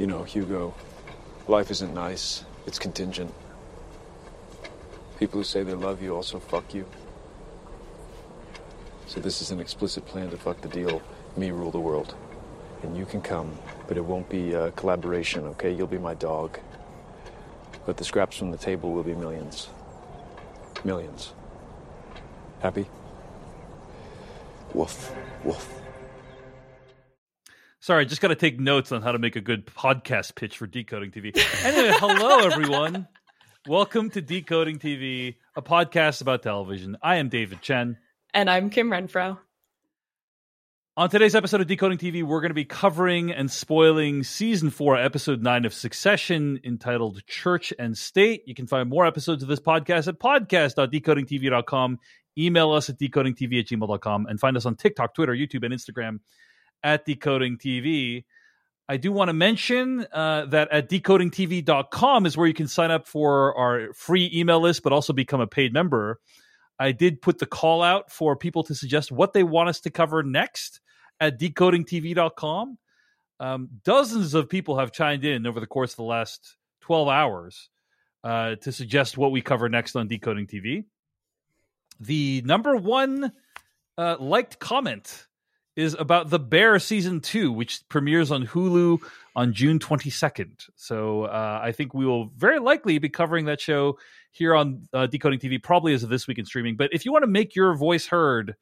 You know, Hugo, life isn't nice. It's contingent. People who say they love you also fuck you. So this is an explicit plan to fuck the deal. Me rule the world. And you can come, but it won't be a collaboration, okay? You'll be my dog. But the scraps from the table will be millions. Millions. Happy? Woof. Woof. Sorry, I just got to take notes on how to make a good podcast pitch for Decoding TV. Anyway, hello everyone. Welcome to Decoding TV, a podcast about television. I am David Chen. And I'm Kim Renfro. On today's episode of Decoding TV, we're going to be covering and spoiling season four, episode nine of Succession, entitled Church and State. You can find more episodes of this podcast at podcast.decodingtv.com. Email us at decodingtv at gmail.com and find us on TikTok, Twitter, YouTube, and Instagram at Decoding TV. I do want to mention uh, that at decodingtv.com is where you can sign up for our free email list, but also become a paid member. I did put the call out for people to suggest what they want us to cover next at decodingtv.com. Um, dozens of people have chimed in over the course of the last 12 hours uh, to suggest what we cover next on Decoding TV. The number one uh, liked comment is about The Bear season two, which premieres on Hulu on June 22nd. So uh, I think we will very likely be covering that show here on uh, Decoding TV, probably as of this week in streaming. But if you want to make your voice heard,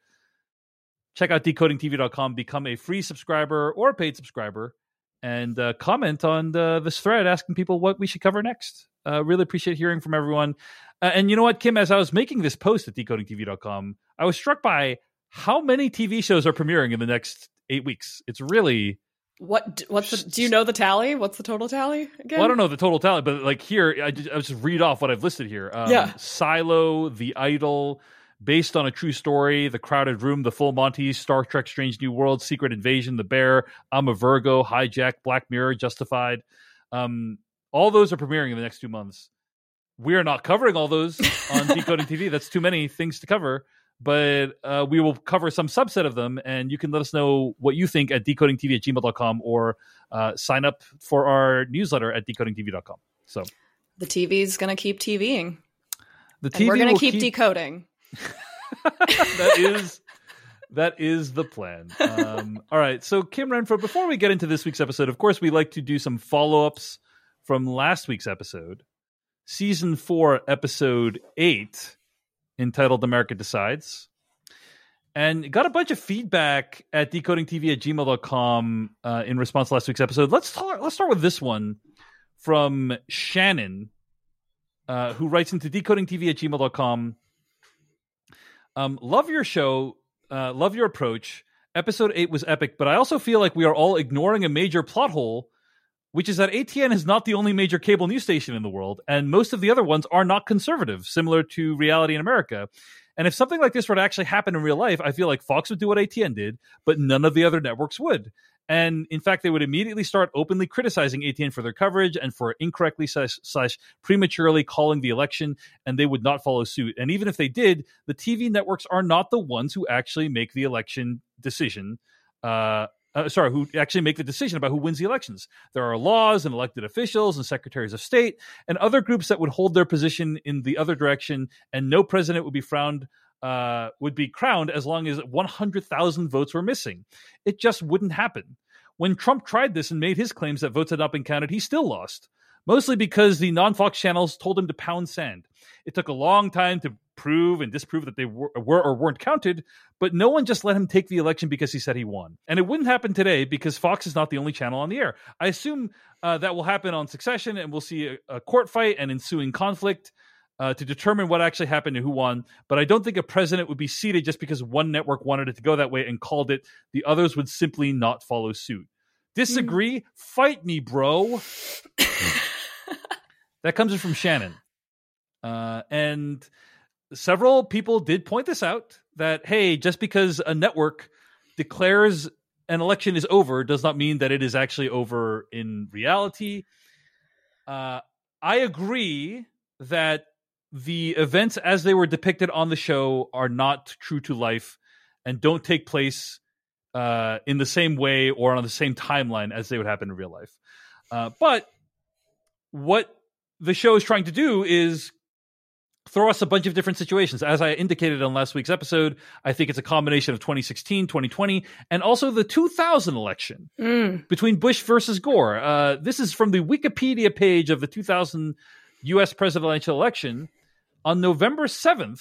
check out decodingtv.com, become a free subscriber or a paid subscriber, and uh, comment on the, this thread asking people what we should cover next. Uh, really appreciate hearing from everyone. Uh, and you know what, Kim, as I was making this post at decodingtv.com, I was struck by how many TV shows are premiering in the next eight weeks. It's really what what's the, do you know the tally? What's the total tally again? well, I don't know the total tally, but like here, I just, I just read off what I've listed here. Um, Yeah. Silo, The Idol, based on a true story, The Crowded Room, The Full Monty, Star Trek: Strange New World, Secret Invasion, The Bear, I'm a Virgo, Hijack, Black Mirror, Justified. Um, all those are premiering in the next two months. We are not covering all those on Decoding TV. That's too many things to cover. But uh, we will cover some subset of them, and you can let us know what you think at decodingtv at gmail.com or uh, sign up for our newsletter at decodingtv.com. So The TV is going to keep TVing. the TV And we're going to keep, decoding. that is that is the plan. Um, all right, so Kim Renfro, before we get into this week's episode, of course, we like to do some follow ups from last week's episode, season four, episode eight, entitled "America Decides." And got a bunch of feedback at decodingtv at gmail.com uh, in response to last week's episode. Let's talk, let's start with this one from Shannon, uh, who writes into decodingtv at gmail.com. Um, love your show. Uh, love your approach. Episode 8 was epic, but I also feel like we are all ignoring a major plot hole, which is that ATN is not the only major cable news station in the world, and most of the other ones are not conservative, similar to reality in America. And if something like this were to actually happen in real life, I feel like Fox would do what ATN did, but none of the other networks would. And in fact, they would immediately start openly criticizing ATN for their coverage and for incorrectly slash, slash prematurely calling the election, and they would not follow suit. And even if they did, the TV networks are not the ones who actually make the election decision. Uh, uh, sorry, who actually make the decision about who wins the elections. There are laws and elected officials and secretaries of state and other groups that would hold their position in the other direction, and no president would be frowned uh, would be crowned as long as 100,000 votes were missing. It just wouldn't happen. When Trump tried this and made his claims that votes had not been counted, he still lost, mostly because the non Fox channels told him to pound sand. It took a long time to prove and disprove that they were, were or weren't counted, but no one just let him take the election because he said he won. And it wouldn't happen today because Fox is not the only channel on the air. I assume uh, that will happen on Succession, and we'll see a, a court fight and ensuing conflict. uh, to determine what actually happened and who won. But I don't think a president would be seated just because one network wanted it to go that way and called it. The others would simply not follow suit. Disagree? Fight me, bro. that comes in from Shannon. Uh, and several people did point this out that, hey, just because a network declares an election is over does not mean that it is actually over in reality. Uh, I agree that the events as they were depicted on the show are not true to life and don't take place uh, in the same way or on the same timeline as they would happen in real life. Uh, but what the show is trying to do is throw us a bunch of different situations. As I indicated on last week's episode, I think it's a combination of 2016, 2020, and also the 2000 election Mm. between Bush versus Gore. Uh, this is from the Wikipedia page of the 2000 U.S. presidential election. On November 7th,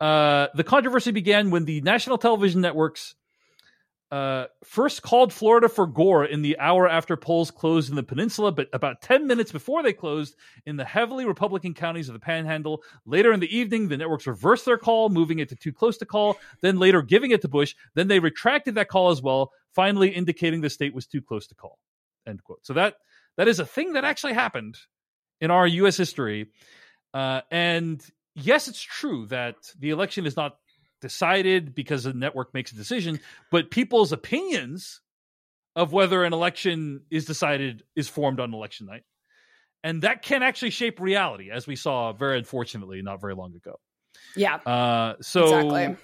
uh, the controversy began when the national television networks uh, first called Florida for Gore in the hour after polls closed in the peninsula, but about 10 minutes before they closed in the heavily Republican counties of the Panhandle. Later in the evening, the networks reversed their call, moving it to too close to call, then later giving it to Bush. Then they retracted that call as well, finally indicating the state was too close to call. End quote. So that that is a thing that actually happened in our U.S. history. Uh, and yes, it's true that the election is not decided because the network makes a decision, but people's opinions of whether an election is decided is formed on election night. And that can actually shape reality, as we saw very unfortunately not very long ago. Yeah. Uh, so, Exactly.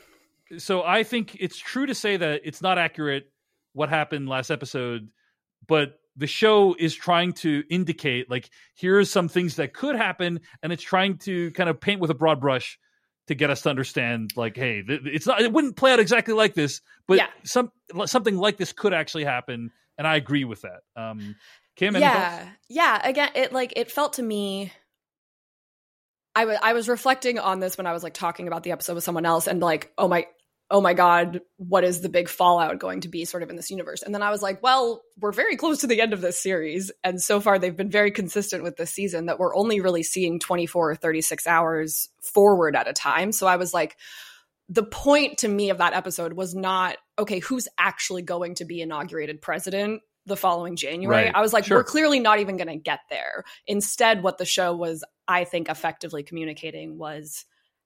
so I think it's true to say that it's not accurate what happened last episode, but the show is trying to indicate like here's some things that could happen, and it's trying to kind of paint with a broad brush to get us to understand like hey th- it's not it wouldn't play out exactly like this but Yeah. some something like this could actually happen and i agree with that. Um kim yeah. Yeah again it like it felt to me I was I was reflecting on this when I was like talking about the episode with someone else and like oh my oh my god what is the big fallout going to be sort of in this universe and then I was like well we're very close to the end of this series and so far they've been very consistent with this season that we're only really seeing 24 or 36 hours forward at a time so I was like the point to me of that episode was not okay who's actually going to be inaugurated president the following January. Right. I was like, Sure. we're clearly not even going to get there. Instead, what the show was, I think, effectively communicating was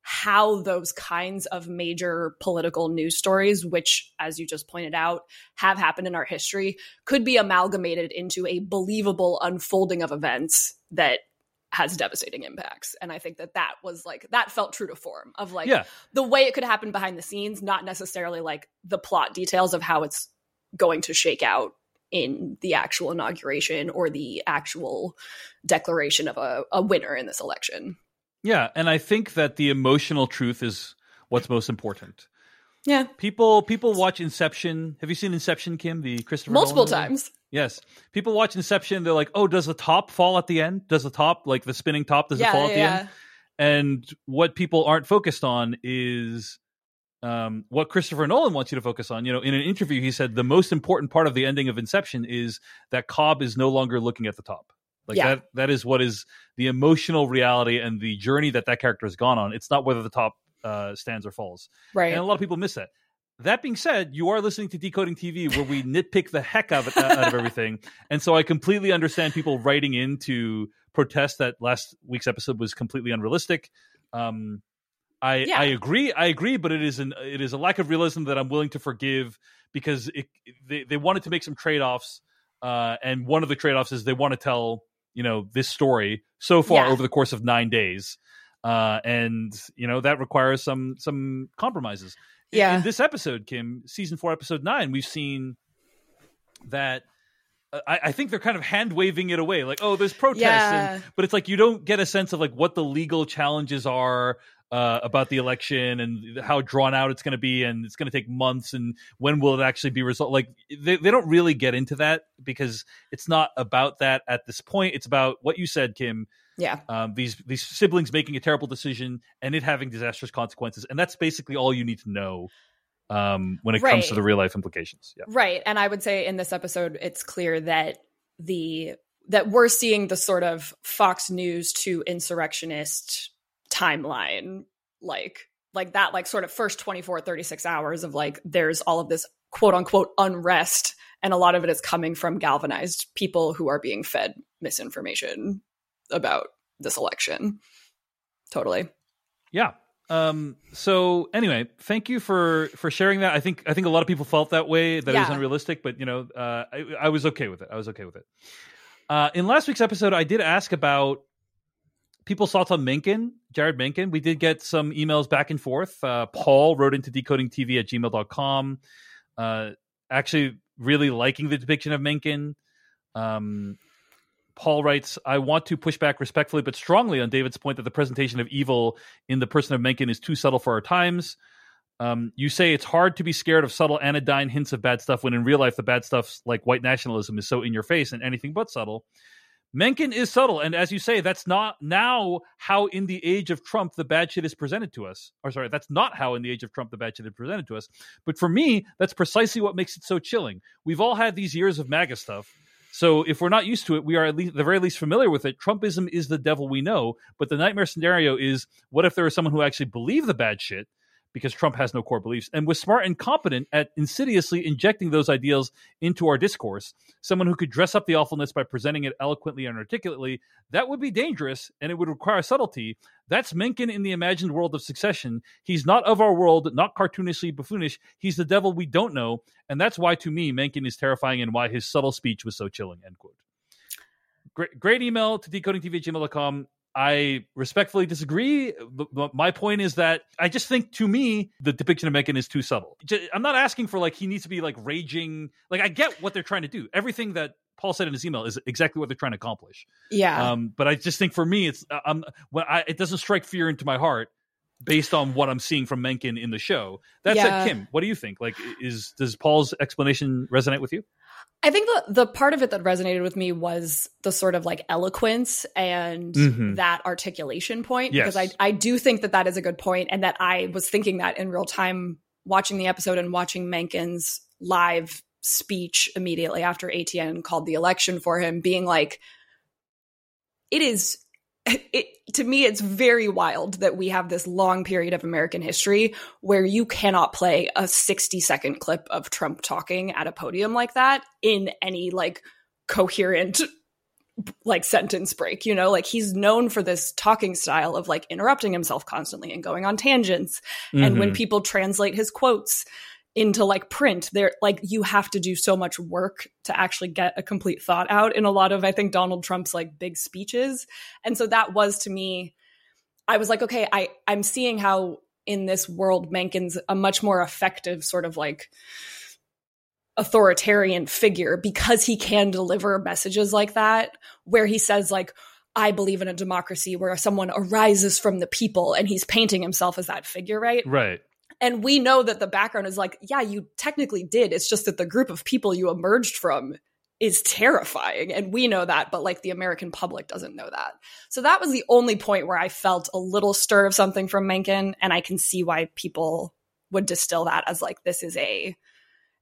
how those kinds of major political news stories, which, as you just pointed out, have happened in our history, could be amalgamated into a believable unfolding of events that has devastating impacts. And I think that that was like, that felt true to form of like, yeah the way it could happen behind the scenes, not necessarily like the plot details of how it's going to shake out in the actual inauguration or the actual declaration of a, a winner in this election. Yeah and i think that the emotional truth is what's most important Yeah. people people watch inception have you seen inception kim the christopher Multiple Nolan movie? times. Yes. People watch Inception, they're like, oh, does the top fall at the end? Does the top, like the spinning top, does it fall at the end? And what people aren't focused on is um, what Christopher Nolan wants you to focus on. You know, in an interview, he said the most important part of the ending of Inception is that Cobb is no longer looking at the top. Like Yeah. that, that is what is the emotional reality and the journey that that character has gone on. It's not whether the top uh, stands or falls. Right. And a lot of people miss that. That being said, you are listening to Decoding TV, where we nitpick the heck out of, out of everything, and so I completely understand people writing in to protest that last week's episode was completely unrealistic. Um, I Yeah. I agree, I agree, but it is an it is a lack of realism that I'm willing to forgive because it, they they wanted to make some trade offs, uh, and one of the trade offs is they want to tell you know this story so far Yeah. over the course of nine days, uh, and you know that requires some some compromises. In- Yeah. In this episode, Kim, season four, episode nine, we've seen that. uh, I, I think they're kind of hand waving it away, like, oh, there's protests, Yeah. and, but it's like you don't get a sense of like what the legal challenges are uh, about the election and how drawn out it's going to be, and it's going to take months, and when will it actually be resolved? Like they they don't really get into that because it's not about that at this point. It's about what you said, Kim, yeah. um, these these siblings making a terrible decision and it having disastrous consequences, and that's basically all you need to know um, when it comes to the real life implications. Yeah, Right. And I would say in this episode, it's clear that the that we're seeing the sort of Fox News to insurrectionist timeline like like that like sort of first 24 36 hours of like there's all of this quote unquote unrest and a lot of it is coming from galvanized people who are being fed misinformation about this election totally Yeah. Um, so anyway, thank you for for sharing that. I think I think a lot of people felt that way that it was unrealistic, but you know, uh, I, I was okay with it. I was okay with it. Uh, in last week's episode, I did ask about people's thoughts on Mencken, Jared Mencken. We did get some emails back and forth. Uh, Paul wrote into decodingtv at gmail.com, uh, actually really liking the depiction of Mencken. Um, Paul writes, I want to push back respectfully but strongly on David's point that the presentation of evil in the person of Mencken is too subtle for our times. Um, you say it's hard to be scared of subtle anodyne hints of bad stuff when in real life the bad stuff like white nationalism is so in your face and anything but subtle. Mencken is subtle, and as you say, that's not now how in the age of Trump the bad shit is presented to us. Or sorry, that's not how in the age of Trump the bad shit is presented to us. But for me, that's precisely what makes it so chilling. We've all had these years of MAGA stuff. So if we're not used to it, we are at least the very least familiar with it. Trumpism is the devil we know, but the nightmare scenario is what if there is someone who actually believed the bad shit because Trump has no core beliefs and was smart and competent at insidiously injecting those ideals into our discourse. Someone who could dress up the awfulness by presenting it eloquently and articulately, that would be dangerous and it would require subtlety. That's Mencken in the imagined world of succession. He's not of our world, not cartoonishly buffoonish. He's the devil we don't know. And that's why, to me, Mencken is terrifying and why his subtle speech was so chilling. End quote. Great, great email to decodingtv@gmail.com. I respectfully disagree. The- My point is that I just think, to me, the depiction of Mencken is too subtle. I'm not asking for like he needs to be like raging. Like I get what they're trying to do. Everything that Paul said in his email is exactly what they're trying to accomplish. yeah Um, but I just think for me, it's um, when I it doesn't strike fear into my heart based on what I'm seeing from Mencken in the show. That Yeah. said, Kim, what do you think? Like, is does Paul's explanation resonate with you? I think the the part of it that resonated with me was the sort of like eloquence and Mhm. that articulation point Yes. because I I do think that that is a good point and that I was thinking that in real time watching the episode and watching Mencken's live speech immediately after ATN called the election for him being like it is it to me it's very wild that we have this long period of American history where you cannot play a 60 second clip of Trump talking at a podium like that in any like coherent like sentence break you know like he's known for this talking style of like interrupting himself constantly and going on tangents and when Mhm. people translate his quotes into like print they're like you have to do so much work to actually get a complete thought out in a lot of i think donald trump's like big speeches and so that was to me i was like okay i i'm seeing how in this world mencken's a much more effective sort of like authoritarian figure because he can deliver messages like that where he says like I believe in a democracy where someone arises from the people and he's painting himself as that figure, right? right. And we know that the background is like, yeah, you technically did. It's just that the group of people you emerged from is terrifying. And we know that, but like the American public doesn't know that. So that was the only point where I felt a little stir of something from Mencken. And I can see why people would distill that as like, this is a,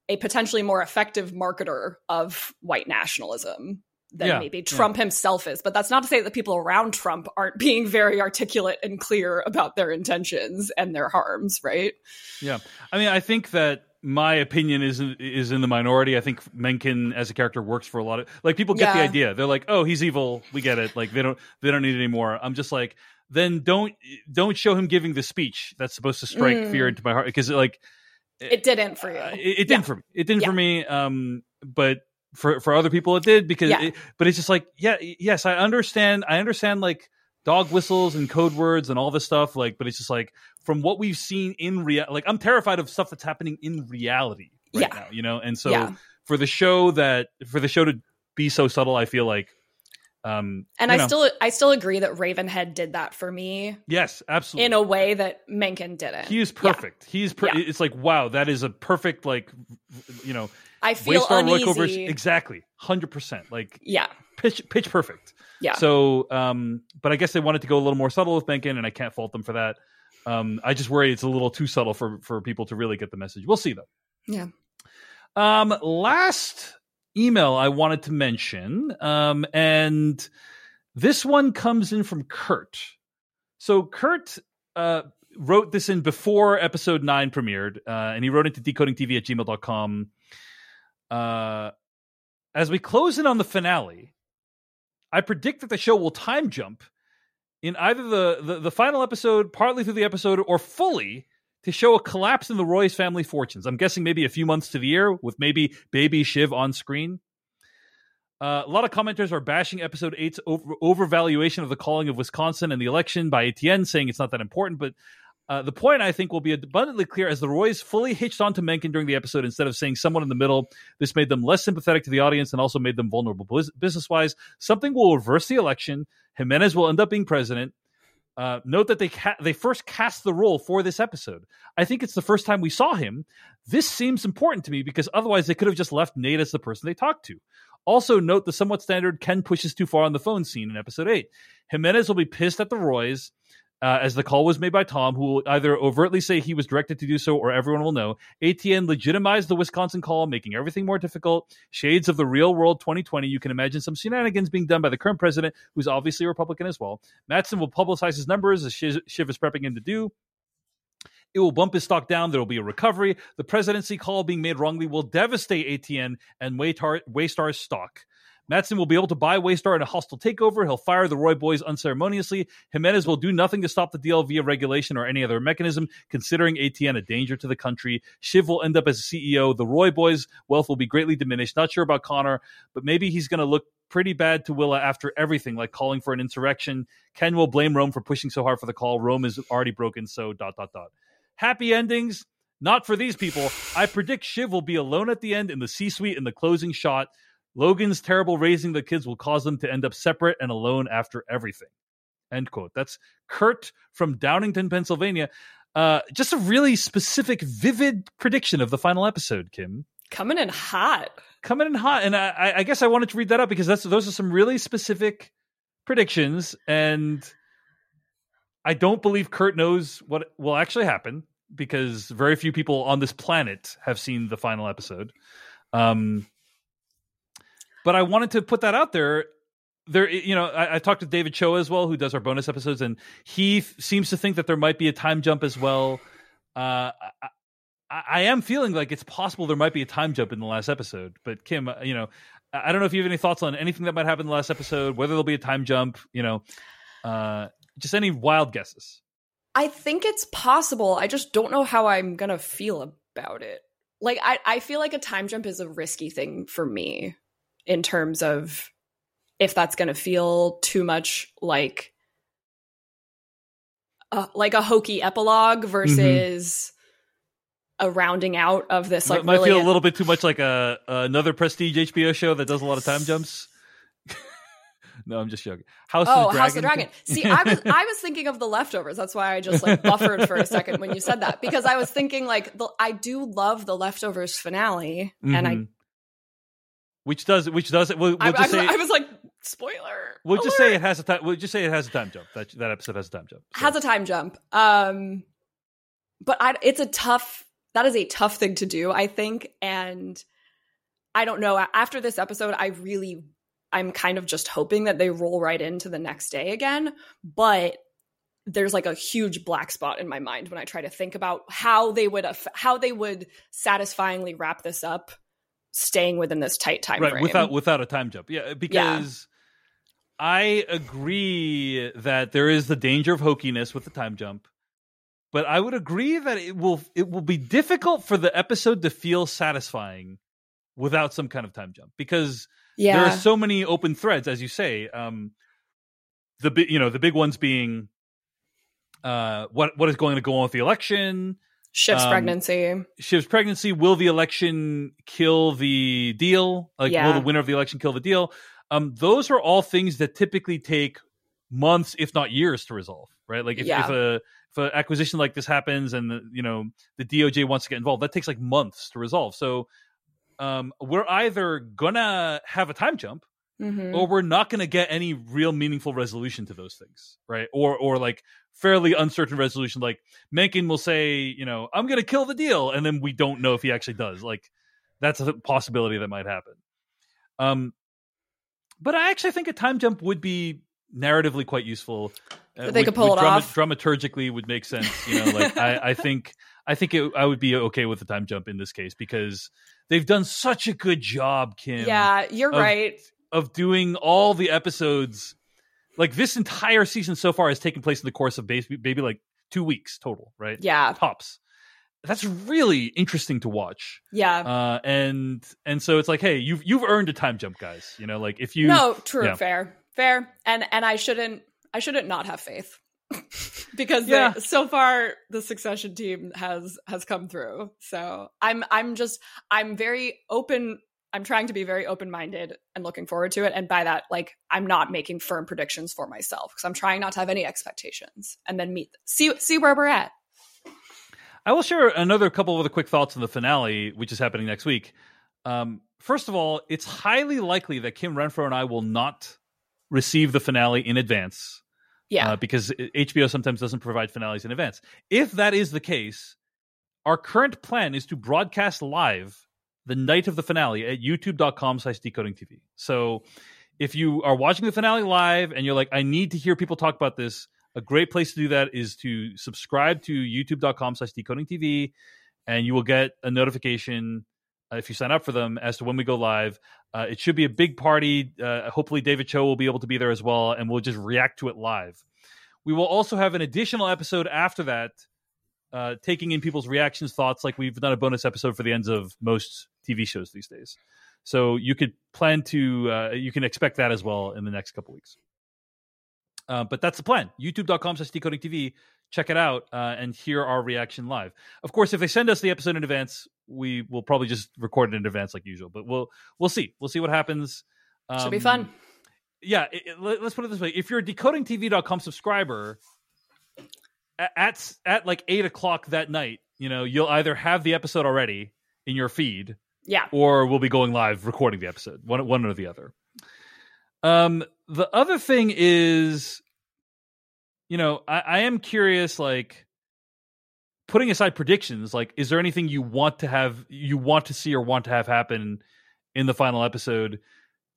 a potentially more effective marketer of white nationalism than Yeah, maybe yeah. Trump himself is. But that's not to say that people around Trump aren't being very articulate and clear about their intentions and their harms, right? Yeah, I mean, I think that my opinion is is in the minority. I think Mencken as a character works for a lot of like people get the idea. They're like, oh, he's evil. We get it. Like they don't they don't need it anymore. I'm just like, then don't don't show him giving the speech that's supposed to strike Mm. fear into my heart because like It didn't for you. uh, it, it didn't Yeah. for me. It didn't Yeah. for me. Um, but for for other people, it did because. Yeah. It, but it's just like, yeah, yes, I understand. I understand like dog whistles and code words and all this stuff. Like, but it's just like from what we've seen in real. Like, I'm terrified of stuff that's happening in reality right Yeah. now. You know, and so Yeah. for the show that for the show to be so subtle, I feel like. Um, And I know, still I still agree that Ravenhead did that for me yes, absolutely in a way that Mencken didn't. He is Yeah. perfect. He's per- Yeah. it's like wow, that is a perfect like you know I feel waste our uneasy. workovers exactly hundred percent like Yeah. pitch pitch perfect. Yeah. So, um, but I guess they wanted to go a little more subtle with Mencken, and I can't fault them for that. Um, I just worry it's a little too subtle for for people to really get the message. We'll see though. Yeah. Um, last email I wanted to mention, um, and this one comes in from Kurt. So Kurt uh, wrote this in before episode nine premiered, uh, and he wrote into decodingtv at gmail.com. Uh, as we close in on the finale, I predict that the show will time jump in either the, the, the final episode, partly through the episode, or fully to show a collapse in the Roy's family fortunes. I'm guessing maybe a few months to the year with maybe baby Shiv on screen. Uh, a lot of commenters are bashing episode eight's over- overvaluation of the calling of Wisconsin and the election by ATN, saying it's not that important. But uh, the point, I think, will be abundantly clear as the Roys fully hitched onto Mencken during the episode instead of saying someone in the middle. This made them less sympathetic to the audience and also made them vulnerable business wise. Something will reverse the election. Jimenez will end up being president. Uh, note that they ca- they first cast the role for this episode. I think it's the first time we saw him. This seems important to me because otherwise they could have just left Nate as the person they talked to. Also, note the somewhat standard Ken pushes too far on the phone scene in episode 8. Jimenez will be pissed at the Roys uh, as the call was made by Tom, who will either overtly say he was directed to do so or everyone will know. ATN legitimized the Wisconsin call, making everything more difficult. Shades of the real world 2020. You can imagine some shenanigans being done by the current president, who's obviously a Republican as well. Matsson will publicize his numbers as Shiv is prepping him to do. It will bump his stock down. There will be a recovery. The presidency call being made wrongly will devastate ATN and Waystar's stock. Matsson will be able to buy Waystar in a hostile takeover. He'll fire the Roy boys unceremoniously. Jimenez will do nothing to stop the deal via regulation or any other mechanism, considering ATN a danger to the country. Shiv will end up as CEO. The Roy boys' wealth will be greatly diminished. Not sure about Connor, but maybe he's going to look pretty bad to Willa after everything, like calling for an insurrection. Ken will blame Rome for pushing so hard for the call. Rome is already broken, so dot dot dot. Happy endings. Not for these people. I predict Shiv will be alone at the end in the C suite in the closing shot. Logan's terrible raising the kids will cause them to end up separate and alone after everything. End quote. That's Kurt from Downingtown, Pennsylvania. Uh, just a really specific, vivid prediction of the final episode, Kim. Coming in hot. Coming in hot. And I, I guess I wanted to read that up because that's those are some really specific predictions. And I don't believe Kurt knows what will actually happen because very few people on this planet have seen the final episode. Um, but I wanted to put that out there. There, you know, I, I talked to David Cho as well, who does our bonus episodes, and he f- seems to think that there might be a time jump as well. Uh, I, I am feeling like it's possible there might be a time jump in the last episode. But Kim, uh, you know, I don't know if you have any thoughts on anything that might happen in the last episode, whether there'll be a time jump. You know, uh, just any wild guesses. I think it's possible. I just don't know how I'm gonna feel about it. Like I, I feel like a time jump is a risky thing for me in terms of if that's gonna feel too much like uh, like a hokey epilogue versus mm-hmm. a rounding out of this. Like, might really feel a little bit too much like a another prestige HBO show that does a lot of time jumps. No, I'm just joking. House oh, of House of the Dragon. See, I was I was thinking of the leftovers. That's why I just like buffered for a second when you said that because I was thinking like the, I do love the leftovers finale, mm-hmm. and I mm-hmm. Which does which does it. We'll, we'll I, just I, say I was like spoiler. We'll alert. just say it has a time. We'll just say it has a time jump. That that episode has a time jump. So. Has a time jump. Um, but I, it's a tough. That is a tough thing to do, I think, and I don't know. After this episode, I really I'm kind of just hoping that they roll right into the next day again. But there's like a huge black spot in my mind when I try to think about how they would how they would satisfyingly wrap this up, staying within this tight time right, frame without without a time jump. Yeah, because yeah. I agree that there is the danger of hokiness with the time jump, but I would agree that it will it will be difficult for the episode to feel satisfying without some kind of time jump because yeah. there are so many open threads, as you say. Um, the big, you know, the big ones being uh, what what is going to go on with the election. Shiv's um, pregnancy. Shiv's pregnancy. Will the election kill the deal? Like, yeah. will the winner of the election kill the deal? Um, those are all things that typically take months, if not years, to resolve. Right? Like, if, yeah. if a if an acquisition like this happens and the, you know the DOJ wants to get involved, that takes like months to resolve. So um, we're either gonna have a time jump mm-hmm. or we're not gonna get any real meaningful resolution to those things, right? Or or like fairly uncertain resolution. Like Mencken will say, you know, I'm gonna kill the deal, and then we don't know if he actually does. Like that's a possibility that might happen. Um, but I actually think a time jump would be narratively quite useful. uh, they would- could pull it drama- off. dramaturgically would make sense. You know, like I, I think I think it, I would be okay with the time jump in this case because they've done such a good job, Kim. yeah, you're of- right. Of doing all the episodes. Like this entire season so far has taken place in the course of maybe, maybe like two weeks total, right? Yeah, Tops. That's really interesting to watch. yeah. Uh, and and so it's like, hey, you've you've earned a time jump, guys. You know, like if you no, true, yeah. fair, fair, and and I shouldn't, I shouldn't not have faith because Yeah. they, so far the Succession team has has come through. So I'm I'm just I'm very open. I'm trying to be very open minded and looking forward to it. And by that, like I'm not making firm predictions for myself because I'm trying not to have any expectations and then meet see see where we're at. I will share another couple of the quick thoughts on the finale, which is happening next week. Um, first of all, it's highly likely that Kim Renfro and I will not receive the finale in advance. Yeah, uh, because HBO sometimes doesn't provide finales in advance. If that is the case, our current plan is to broadcast live the night of the finale at youtube.com slash decoding TV. So if you are watching the finale live and you're like, I need to hear people talk about this, a great place to do that is to subscribe to youtube.com slash decoding TV and you will get a notification uh, if you sign up for them as to when we go live. Uh, it should be a big party. Uh, hopefully, David Cho will be able to be there as well, and we'll just react to it live. We will also have an additional episode after that, uh, taking in people's reactions, thoughts, like we've done a bonus episode for the ends of most TV shows these days. So you could plan to, uh, you can expect that as well in the next couple weeks. Uh, but that's the plan. YouTube.com slash decoding TV. Check it out uh, and hear our reaction live. Of course, if they send us the episode in advance, we will probably just record it in advance like usual. But we'll we'll see. We'll see what happens. should be Um, fun. yeah, it, it- let- let's put it this way: if you're a decodingtv.com subscriber, a- at at like eight o'clock that night, you know you'll either have the episode already in your feed, Yeah, or we'll be going live recording the episode, one one or the other. Um, the other thing is, you know, I, I am curious, like putting aside predictions, like is there anything you want to have, you want to see or want to have happen in the final episode?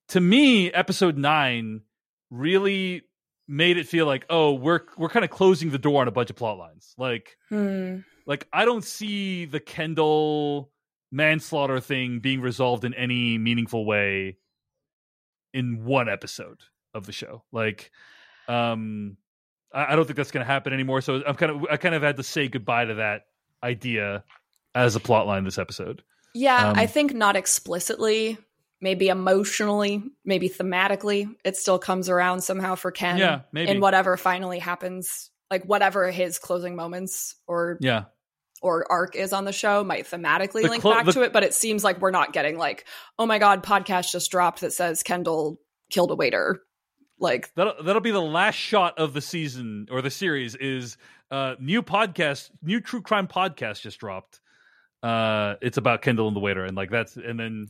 To me, episode nine really made it feel like, oh, we're we're kind of closing the door on a bunch of plot lines, like Hmm. like I don't see the Kendall manslaughter thing being resolved in any meaningful way in one episode of the show. Like, um, I, I don't think that's going to happen anymore. So I'm kind of I kind of had to say goodbye to that idea as a plot line this episode. Yeah, Um, I think not explicitly, maybe emotionally, maybe thematically, it still comes around somehow for Ken. Yeah, maybe. In whatever finally happens, like whatever his closing moments or Yeah, or arc is on the show might thematically The link clo- back the- to it, but it seems like we're not getting like, oh my god, podcast just dropped that says Kendall killed a waiter. Like that'll that'll be the last shot of the season or the series. Is uh new podcast, new true crime podcast just dropped. Uh, it's about Kendall and the waiter, and like that's and then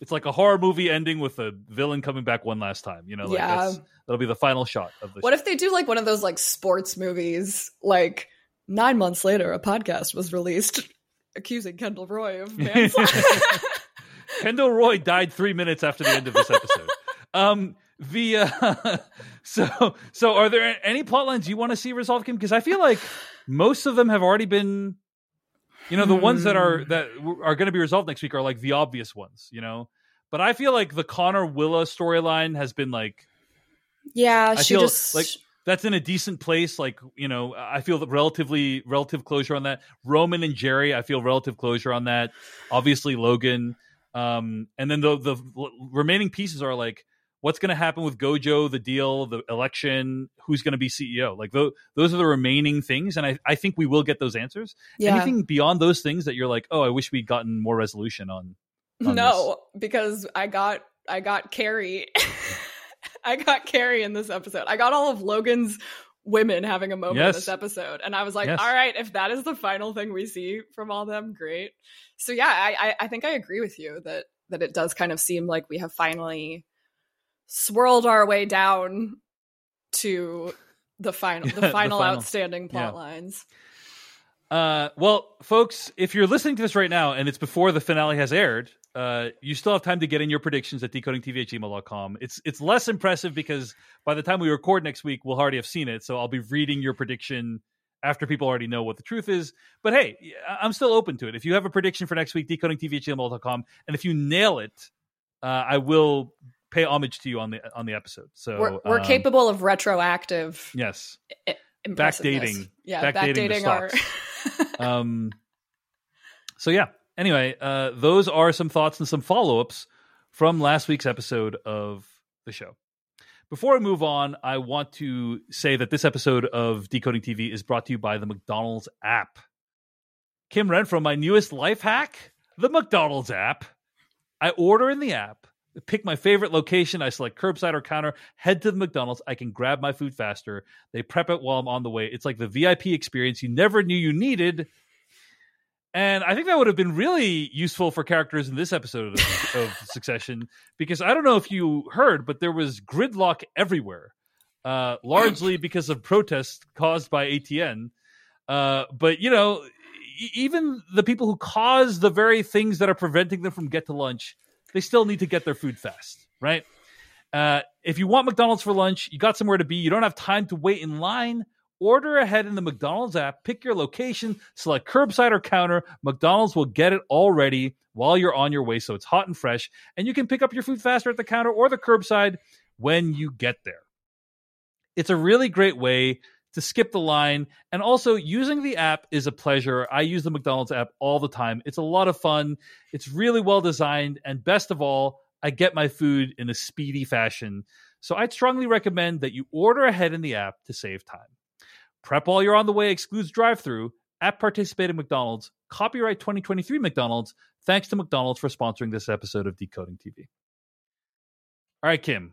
it's like a horror movie ending with a villain coming back one last time. You know, like Yeah. that'll be the final shot of the. what if they do like one of those like sports movies like nine months later a podcast was released accusing Kendall Roy of manslaughter. Kendall Roy died three minutes after the end of this episode. um, the uh, so so are there any plot lines you want to see resolved, Kim? Because I feel like most of them have already been, you know, the ones that are that are going to be resolved next week are like the obvious ones, you know. But I feel like the Connor Willa storyline has been like yeah, I she just like that's in a decent place. Like you know, I feel that relatively relative closure on that. Roman and Jerry, I feel relative closure on that. Obviously, Logan, um, and then the the remaining pieces are like what's going to happen with Gojo, the deal, the election, who's going to be CEO. Like those those are the remaining things, and I I think we will get those answers. yeah. Anything beyond those things that you're like, oh, I wish we'd gotten more resolution on. on no, because I got I got Kerry. I got Kerry in this episode. I got all of Logan's women having a moment in this episode, and I was like, Yes. all right, if that is the final thing we see from all them, great. So yeah, I, I I think I agree with you that that it does kind of seem like we have finally swirled our way down to the final the The final, final. outstanding plot Yeah. lines. Uh, well, folks, if you're listening to this right now and it's before the finale has aired, uh, you still have time to get in your predictions at decodingtv at gmail.com. It's it's less impressive because by the time we record next week, we'll already have seen it. So I'll be reading your prediction after people already know what the truth is. But hey, I'm still open to it. If you have a prediction for next week, decodingtv at gmail.com, and if you nail it, uh, I will pay homage to you on the on the episode. So we're, we're um, capable of retroactive Yes, i- backdating. Yeah, backdating backdating, our. um so yeah anyway uh those are some thoughts and some follow-ups from last week's episode of the show. Before i move on i want to say that this episode of decoding tv is brought to you by the mcdonald's app. Kim renfro my newest life hack the mcdonald's app. I order in the app pick my favorite location i select curbside or counter head to the mcdonald's i can grab my food faster. They prep it while i'm on the way. It's like the vip experience you never knew you needed and I think that would have been really useful for characters in this episode of, of Succession because I don't know if you heard, but there was gridlock everywhere, uh, largely because of protests caused by ATN. Uh, but you know, e- even the people who cause the very things that are preventing them from get to lunch, they still need to get their food fast, right? Uh, if you want McDonald's for lunch, you got somewhere to be, you don't have time to wait in line. Order ahead in the McDonald's app, pick your location, select curbside or counter. McDonald's will get it all ready while you're on your way, so it's hot and fresh, and you can pick up your food faster at the counter or the curbside when you get there. It's a really great way to skip the line, and also using the app is a pleasure. I use the McDonald's app all the time. It's a lot of fun. It's really well designed, and best of all, I get my food in a speedy fashion. So I'd strongly recommend that you order ahead in the app to save time. Prep while you're on the way excludes drive through at participating McDonald's. Copyright 2023 McDonald's. Thanks to McDonald's for sponsoring this episode of Decoding TV. All right, Kim,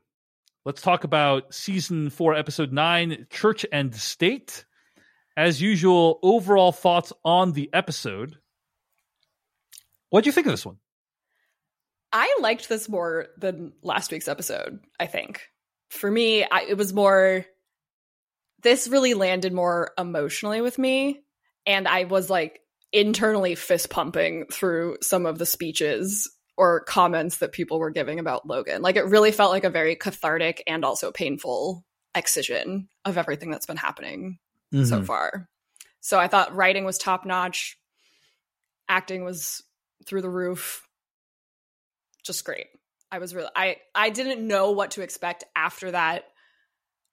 let's talk about season four, episode nine, Church and State. As usual, overall thoughts on the episode. What do you think of this one? I liked this more than last week's episode, I think. For me, I, it was more this really landed more emotionally with me and I was like internally fist pumping through some of the speeches or comments that people were giving about Logan. Like it really felt like a very cathartic and also painful excision of everything that's been happening so mm-hmm. far. So I thought writing was top notch, acting was through the roof. Just great. I was really I I didn't know what to expect after that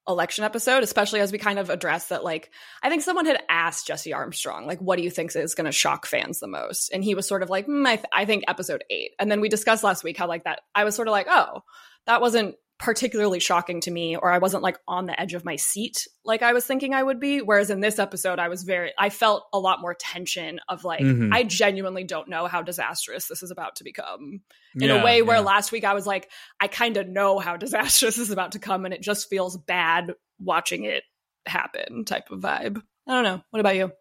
election episode, especially as we kind of addressed that like I think someone had asked Jesse Armstrong like what do you think is going to shock fans the most? And he was sort of like mm, I, th- I think episode 8. And then we discussed last week how like that I was sort of like, "Oh, that wasn't particularly shocking to me or I wasn't like on the edge of my seat like I was thinking I would be whereas in this episode I was very I felt a lot more tension of like Mhm. I genuinely don't know how disastrous this is about to become in Yeah, a way where yeah. last week I was like I kind of know how disastrous this is about to come and it just feels bad watching it happen type of vibe. I don't know. What about you?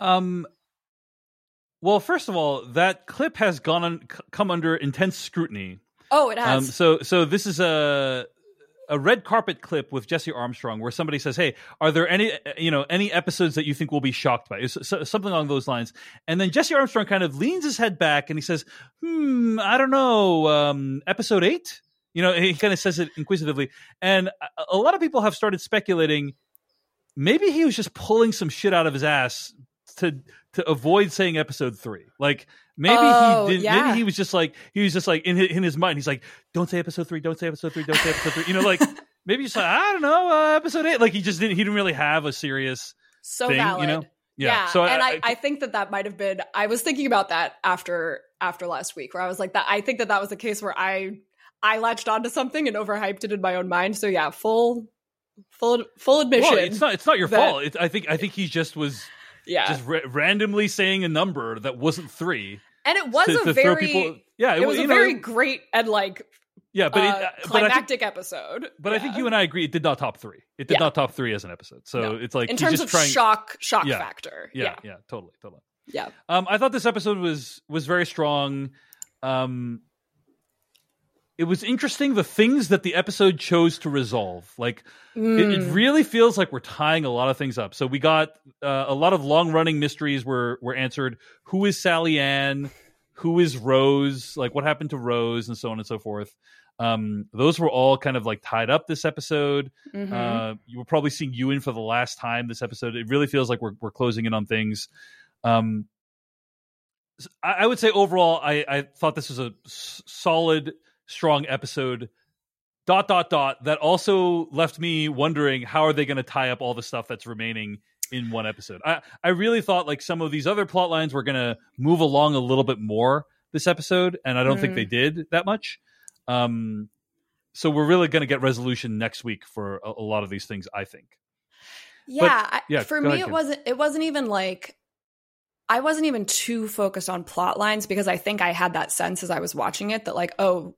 Um. Well, first of all, that clip has gone on, c- come under intense scrutiny. Oh, it Um, so, so this is a a red carpet clip with Jesse Armstrong, where somebody says, "Hey, are there any you know any episodes that you think we'll be shocked by?" It's so- something along those lines. And then Jesse Armstrong kind of leans his head back and he says, "Hmm, I don't know, um, episode eight. You know, he kind of says it inquisitively, and a, a lot of people have started speculating maybe he was just pulling some shit out of his ass to to avoid saying episode three. Like maybe Oh, he didn't. yeah. Maybe he was just like he was just like in his, in his mind. He's like, don't say episode three. Don't say episode three. Don't say episode three. You know, like maybe he's like I don't know uh, episode eight. Like he just didn't. He didn't really have a serious so thing. valid. You know. Yeah, So and I, I think that that might have been. I was thinking about that after after last week, where I was like that. I think that that was the case where I I latched onto something and overhyped it in my own mind. So yeah, full full full admission. well, it's not. It's not your that- fault. It, I think. I think he just was yeah, just ra- randomly saying a number that wasn't three. and it was to- a to very people- yeah, it was you a know, very great and like yeah, but uh, it, uh, but I think climactic episode. But I think you and I agree it did not top three. It did Yeah. not top three as an episode. So No. it's like in terms just of trying. shock shock Yeah. factor. yeah, Yeah, yeah, totally, totally. yeah. Um, I thought this episode was was very strong. Um, it was interesting the things that the episode chose to resolve. Like it, it Mm. really feels like we're tying a lot of things up. So we got uh, a lot of long running mysteries were were answered. Who is Sally Ann? who is Rose, like what happened to Rose, and so on and so forth. Um, those were all kind of like tied up this episode. Mhm. Uh, you were probably seeing Ewan for the last time this episode. It really feels like we're we're closing in on things. Um, I, I would say overall, I, I thought this was a s- solid, strong episode. Dot dot dot. That also left me wondering how are they going to tie up all the stuff that's remaining in one episode. I I really thought like some of these other plot lines were going to move along a little bit more this episode, and I don't think Mm. they did that much. Um, so we're really going to get resolution next week for a, a lot of these things. I think. yeah, I, yeah, for me ahead, it Kim. wasn't it wasn't even like I wasn't even too focused on plot lines because I think I had that sense as I was watching it that like oh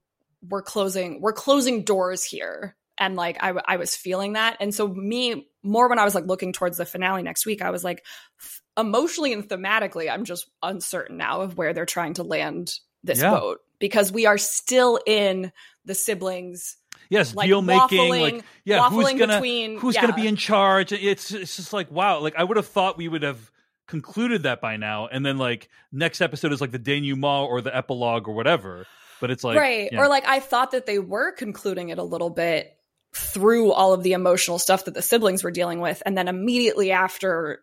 we're closing we're closing doors here and like I, I was feeling that and so me more when I was like looking towards the finale next week I was like f- emotionally and thematically I'm just uncertain now of where they're trying to land this Yeah. boat because we are still in the siblings Yes, like deal making. Like, yeah, who's gonna between who's yeah. gonna be in charge? It's it's just like wow. Like I would have thought we would have concluded that by now, and then like next episode is like the denouement or the epilogue or whatever. But it's like right yeah. or like i thought that they were concluding it a little bit through all of the emotional stuff that the siblings were dealing with and then immediately after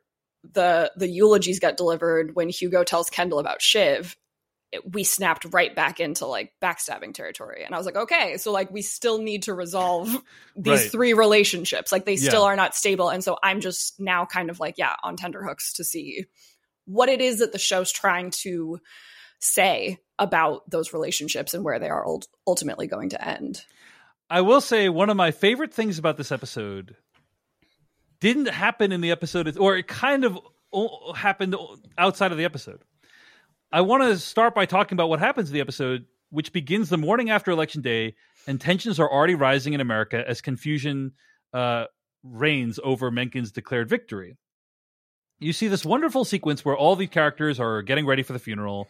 the the eulogies got delivered when hugo tells kendall about shiv it, we snapped right back into like backstabbing territory and i was like okay so like we still need to resolve these Right. three relationships like they still Yeah. are not stable and so i'm just now kind of like yeah on tenterhooks to see what it is that the show's trying to say about those relationships and where they are ultimately going to end. I will say one of my favorite things about this episode didn't happen in the episode, or it kind of happened outside of the episode. I want to start by talking about what happens in the episode, which begins the morning after Election Day, and tensions are already rising in America as confusion uh, reigns over Mencken's declared victory. You see this wonderful sequence where all the characters are getting ready for the funeral.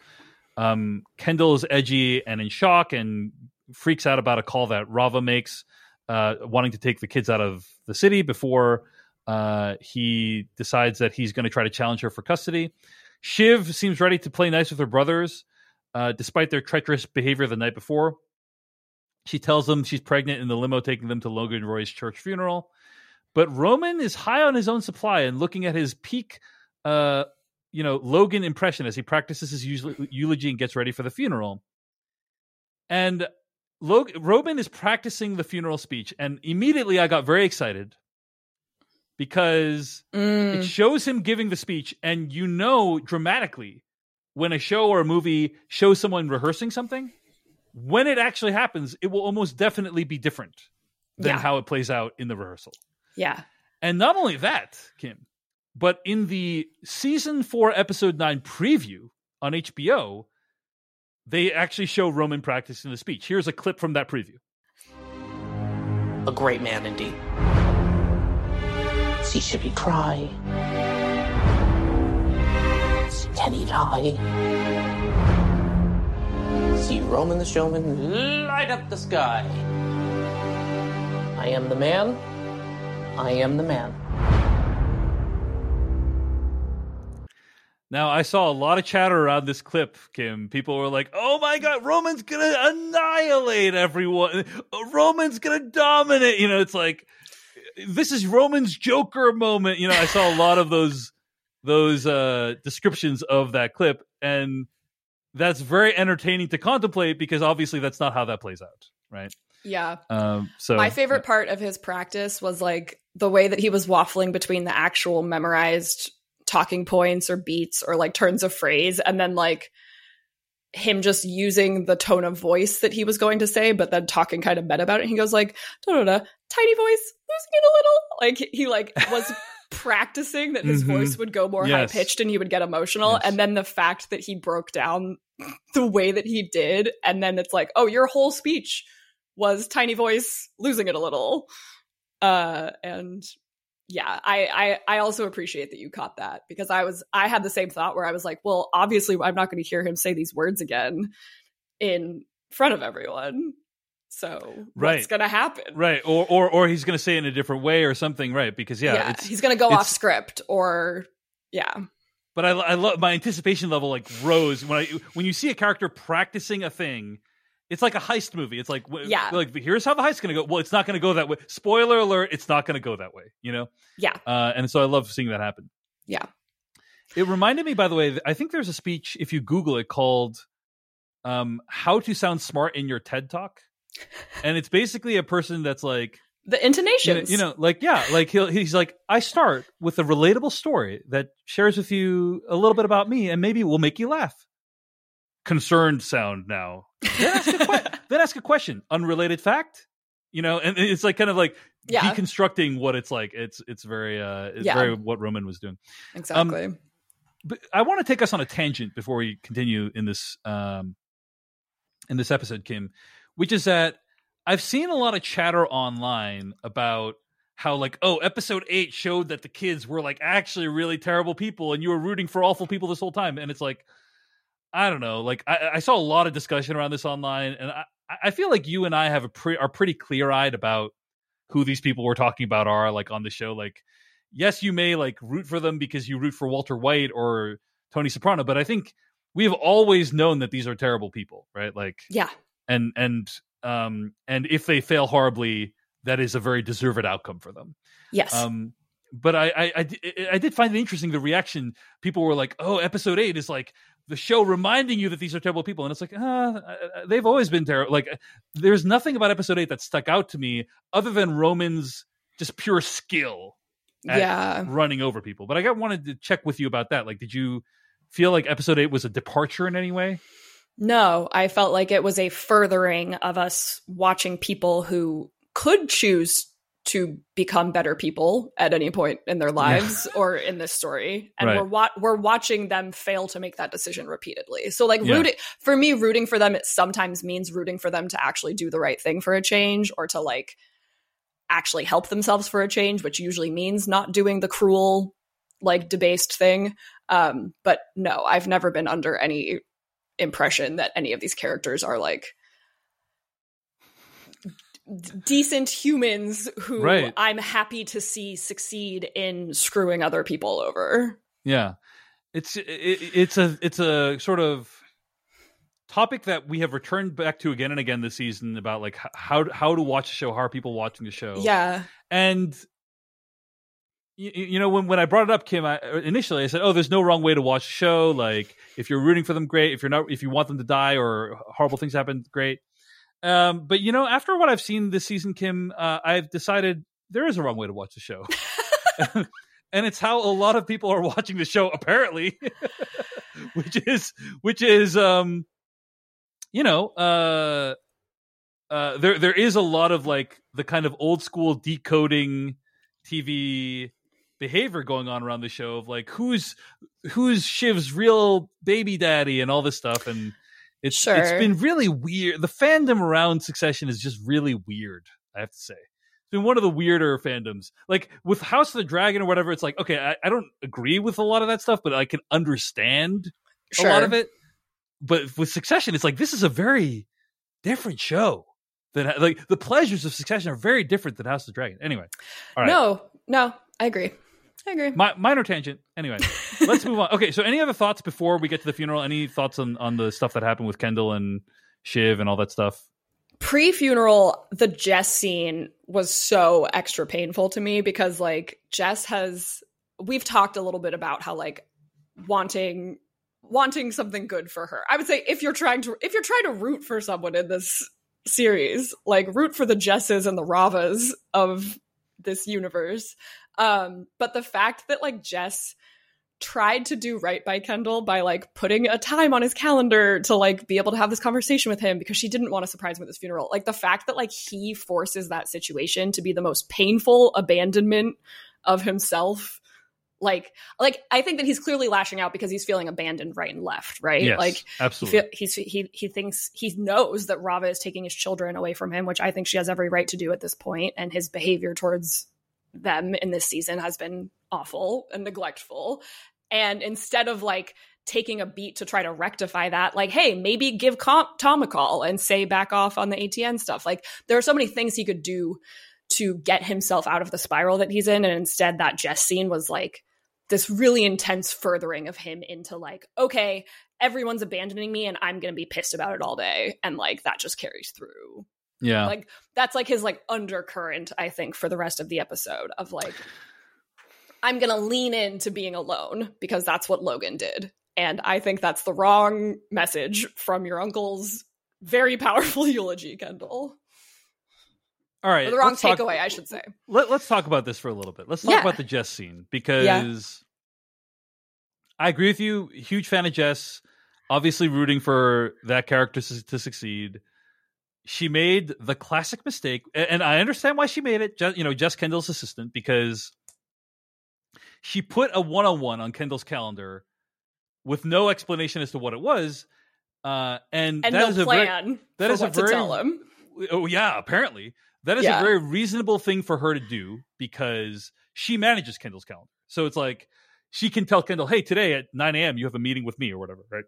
Um, Kendall is edgy and in shock and freaks out about a call that Rava makes, uh, wanting to take the kids out of the city before uh, he decides that he's going to try to challenge her for custody. Shiv seems ready to play nice with her brothers, uh, despite their treacherous behavior the night before. She tells them she's pregnant in the limo taking them to Logan Roy's church funeral. But Roman is high on his own supply and looking at his peak, uh, you know, Logan impression as he practices his eul- eulogy and gets ready for the funeral. And Log- Roman is practicing the funeral speech, and immediately I got very excited because Mm. it shows him giving the speech, and you know dramatically when a show or a movie shows someone rehearsing something, when it actually happens, it will almost definitely be different than Yeah. how it plays out in the rehearsal. Yeah. And not only that, Kim, but in the season four, episode nine preview on HBO, they actually show Roman practicing the speech. Here's a clip from that preview. A great man indeed. See Shippy cry. See Teddy die. See Roman the showman light up the sky. I am the man. I am the man. Now, I saw a lot of chatter around this clip, Kim. People were like, oh my God, Roman's going to annihilate everyone. Roman's going to dominate. You know, it's like, this is Roman's Joker moment. You know, I saw a lot of those those uh descriptions of that clip and that's very entertaining to contemplate because obviously that's not how that plays out right Yeah. um so My favorite part of his practice was like the way that he was waffling between the actual memorized talking points or beats or like turns of phrase and then like him just using the tone of voice that he was going to say, but then talking kind of meta about it. He goes like, da da da, tiny voice, losing it a little. Like he like was practicing that his Mhm. voice would go more Yes. high pitched and he would get emotional. Yes. And then the fact that he broke down the way that he did, and then it's like, oh, your whole speech was tiny voice losing it a little. Uh and yeah, I, I I also appreciate that you caught that because I was I had the same thought where I was like, well, obviously I'm not going to hear him say these words again in front of everyone. So Right. what's going to happen? right or or or he's going to say it in a different way or something right because yeah, it's he's going to go off script or yeah. but I, I love my anticipation level like rose when I when you see a character practicing a thing. It's like a heist movie. It's like w- Yeah. like here's how the heist's gonna go. Well, it's not gonna go that way. Spoiler alert: it's not gonna go that way. You know, Yeah. uh, and so I love seeing that happen. Yeah. It reminded me, by the way, I think there's a speech if you Google it called um, "How to Sound Smart in Your TED Talk," and it's basically a person that's like The you know, you know, like yeah, like he'll, he's like, I start with a relatable story that shares with you a little bit about me, and maybe will make you laugh. Concerned sound now. Then ask a, que- then ask a question. Unrelated fact. You know, and it's like kind of like Yeah. deconstructing what it's like. It's it's very uh it's Yeah. very what Roman was doing. exactly. um, But I want to take us on a tangent before we continue in this um in this episode, Kim, which is that I've seen a lot of chatter online about how like oh episode 8 showed that the kids were like actually really terrible people and you were rooting for awful people this whole time and it's like I don't know like I, I saw a lot of discussion around this online and I, I feel like you and I have a pre- are pretty clear eyed about who these people we're talking about are like on the show like yes you may like root for them because you root for Walter White or Tony Soprano but I think we have always known that these are terrible people right like yeah. and and um and if they fail horribly that is a very deserved outcome for them Yes. um but I, I I I did find it interesting the reaction people were like oh episode 8 is like the show reminding you that these are terrible people. And it's like uh, they've always been terrible. Like there's nothing about episode 8 that stuck out to me other than Roman's just pure skill at yeah. running over people. But I got wanted to check with you about that. Like did you feel like episode 8 was a departure in any way? No, I felt like it was a furthering of us watching people who could choose to become better people at any point in their lives or in this story and Right. we're wa- we're watching them fail to make that decision repeatedly. So like Yeah. rooting for me rooting for them it sometimes means rooting for them to actually do the right thing for a change or to like actually help themselves for a change, which usually means not doing the cruel like debased thing. Um but no, I've never been under any impression that any of these characters are like decent humans who Right. I'm happy to see succeed in screwing other people over. Yeah, it's it, it's a it's a sort of topic that we have returned back to again and again this season about like how how to watch a show, how are people watching the show? Yeah. and you, you know when when I brought it up, Kim, I, initially I said, "Oh, there's no wrong way to watch a show. Like if you're rooting for them, great. If you're not, if you want them to die or horrible things happen, great." Um, but you know, after what I've seen this season, Kim, uh, I've decided there is a wrong way to watch the show. and it's how a lot of people are watching the show apparently which is which is um you know uh uh there there is a lot of like the kind of old school decoding tv behavior going on around the show of like who's who's Shiv's real baby daddy and all this stuff and it's Sure. it's been really weird the fandom around succession is just really weird i have to say it's been one of the weirder fandoms like with house of the dragon or whatever it's like okay i, I don't agree with a lot of that stuff but i can understand Sure. a lot of it but with succession it's like this is a very different show that like the pleasures of succession are very different than house of the dragon anyway all right No, no, I agree. I agree. Mi- minor tangent. Anyway, let's move on. Okay, so any other thoughts before we get to the funeral? Any thoughts on on the stuff that happened with Kendall and Shiv and all that stuff? pre-funeral the jess scene was so extra painful to me because like jess has we've talked a little bit about how like wanting wanting something good for her i would say if you're trying to if you're trying to root for someone in this series like root for the jesses and the ravas of this universe um but the fact that like jess tried to do right by Kendall by like putting a time on his calendar to like be able to have this conversation with him because she didn't want to surprise him at this funeral. Like the fact that like he forces that situation to be the most painful abandonment of himself. Like like I think that he's clearly lashing out because he's feeling abandoned right and left, right? Yes, Like he absolutely. feel, he's he he thinks he knows that Rava is taking his children away from him, which I think she has every right to do at this point, and his behavior towards them in this season has been awful and neglectful. And instead of like taking a beat to try to rectify that, like, hey, maybe give Tom a call and say back off on the ATN stuff. Like, there are so many things he could do to get himself out of the spiral that he's in. And instead, that Jess scene was like this really intense furthering of him into like, okay, everyone's abandoning me and I'm going to be pissed about it all day. And like that just carries through. Yeah. Like that's like his like undercurrent, I think, for the rest of the episode of like, I'm going to lean into being alone because that's what Logan did. And I think that's the wrong message from your uncle's very powerful eulogy, Kendall. All right. Or the wrong let's talk- takeaway, I should say. Let, us talk about this for a little bit. Let's talk Yeah. about the Jess scene because I agree with you. Huge fan of Jess. Obviously, rooting for that character to, to succeed. She made the classic mistake, and I understand why she made it. You know, Jess Kendall's assistant because she put a one-on-one on Kendall's calendar with no explanation as to what it was, uh, and, And that no is a plan that for is a what very- to tell him. Oh yeah, apparently that is Yeah. a very reasonable thing for her to do because she manages Kendall's calendar. So it's like she can tell Kendall, "Hey, today at 9 a.m. you have a meeting with me or whatever," right?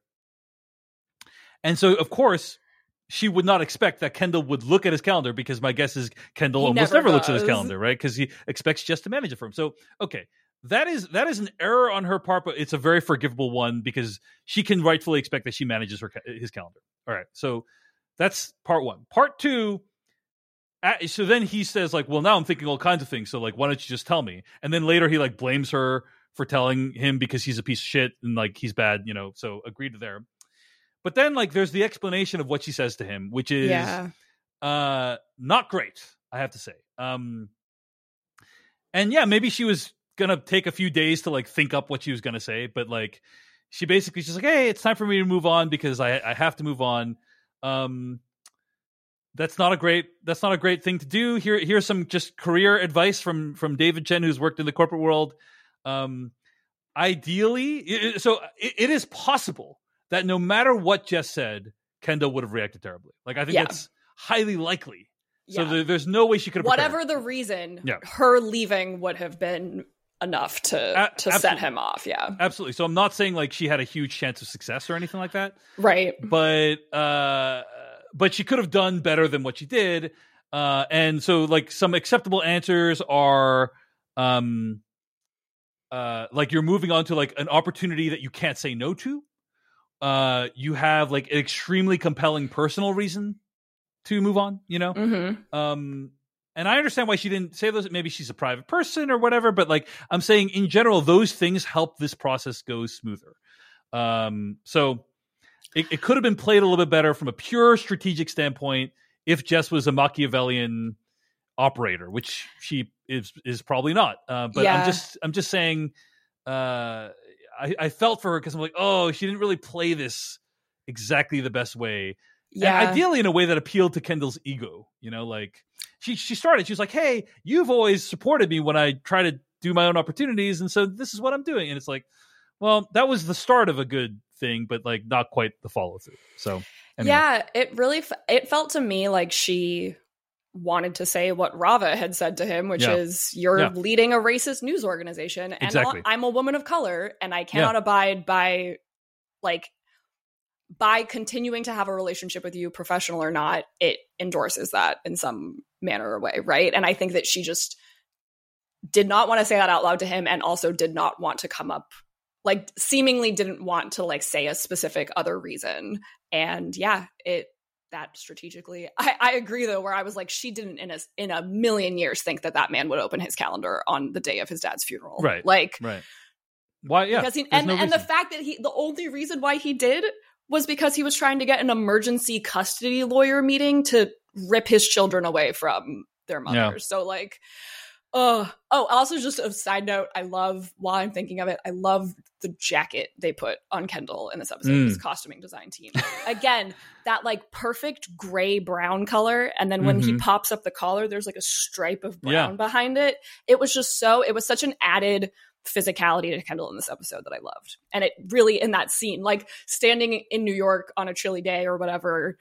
And so of course she would not expect that Kendall would look at his calendar because my guess is Kendall He almost never never looks at his calendar, right? Because he expects Jess to manage it for him. So okay, that is that is an error on her part, but it's a very forgivable one because she can rightfully expect that she manages her his calendar. All right, so that's part one. Part two. So then he says, like, well, now I'm thinking all kinds of things. So, like, why don't you just tell me? And then later he like blames her for telling him because he's a piece of shit and like he's bad, you know. So agreed to there. But then like there's the explanation of what she says to him, which is Yeah. uh not great, I have to say. Um and yeah, maybe she was gonna take a few days to like think up what she was gonna say, but like she basically she's like, Hey, it's time for me to move on because I I have to move on. Um that's not a great that's not a great thing to do. Here here's some just career advice from from David Chen who's worked in the corporate world. Um ideally so it, it is possible that no matter what Jess said, Kendall would have reacted terribly. Like I think Yeah. that's highly likely. So Yeah. there, there's no way she could have prepared. Whatever the reason, Yeah. her leaving would have been enough to A- to set him off. Yeah. Absolutely. So I'm not saying like she had a huge chance of success or anything like that, Right. but uh but she could have done better than what she did. Uh and so like some acceptable answers are um uh like you're moving on to like an opportunity that you can't say no to. Uh you have like an extremely compelling personal reason to move on, you know? hmm um and i understand why she didn't say those maybe she's a private person or whatever but like i'm saying in general those things help this process go smoother. Um so it, it could have been played a little bit better from a pure strategic standpoint if jess was a machiavellian operator which she is is probably not. Uh, but i'm just i'm just saying uh i i felt for her because i'm like oh she didn't really play this exactly the best way Yeah. and ideally in a way that appealed to Kendall's ego. You know, like she she started. She was like, "Hey, you've always supported me when I try to do my own opportunities, and so this is what I'm doing." And it's like, well, that was the start of a good thing, but like not quite the follow through. So anyway. Yeah, it really f- it felt to me like she wanted to say what Rava had said to him, which Yeah. is you're Yeah. leading a racist news organization and Exactly. I'm a woman of color and I cannot abide by like by continuing to have a relationship with you professional or not, it endorses that in some manner or way, right? And I think that she just did not want to say that out loud to him and also did not want to come up like seemingly didn't want to like say a specific other reason and yeah it that strategically I, I agree though where i was like she didn't in a in a million years think that that man would open his calendar on the day of his dad's funeral Right. like right. Why? Yeah, because he, and no and the fact that he the only reason why he did was because he was trying to get an emergency custody lawyer meeting to rip his children away from their Yeah. mothers. So like oh oh also just a side note, I love while I'm thinking of it, I love the jacket they put on Kendall in this episode, Mm. this costuming design team. Again, that like perfect gray brown color and then when he Mhm. pops up the collar there's like a stripe of brown Yeah. behind it. It was just so it was such an added physicality to Kendall in this episode that I loved. And it really in that scene, like standing in New York on a chilly day or whatever.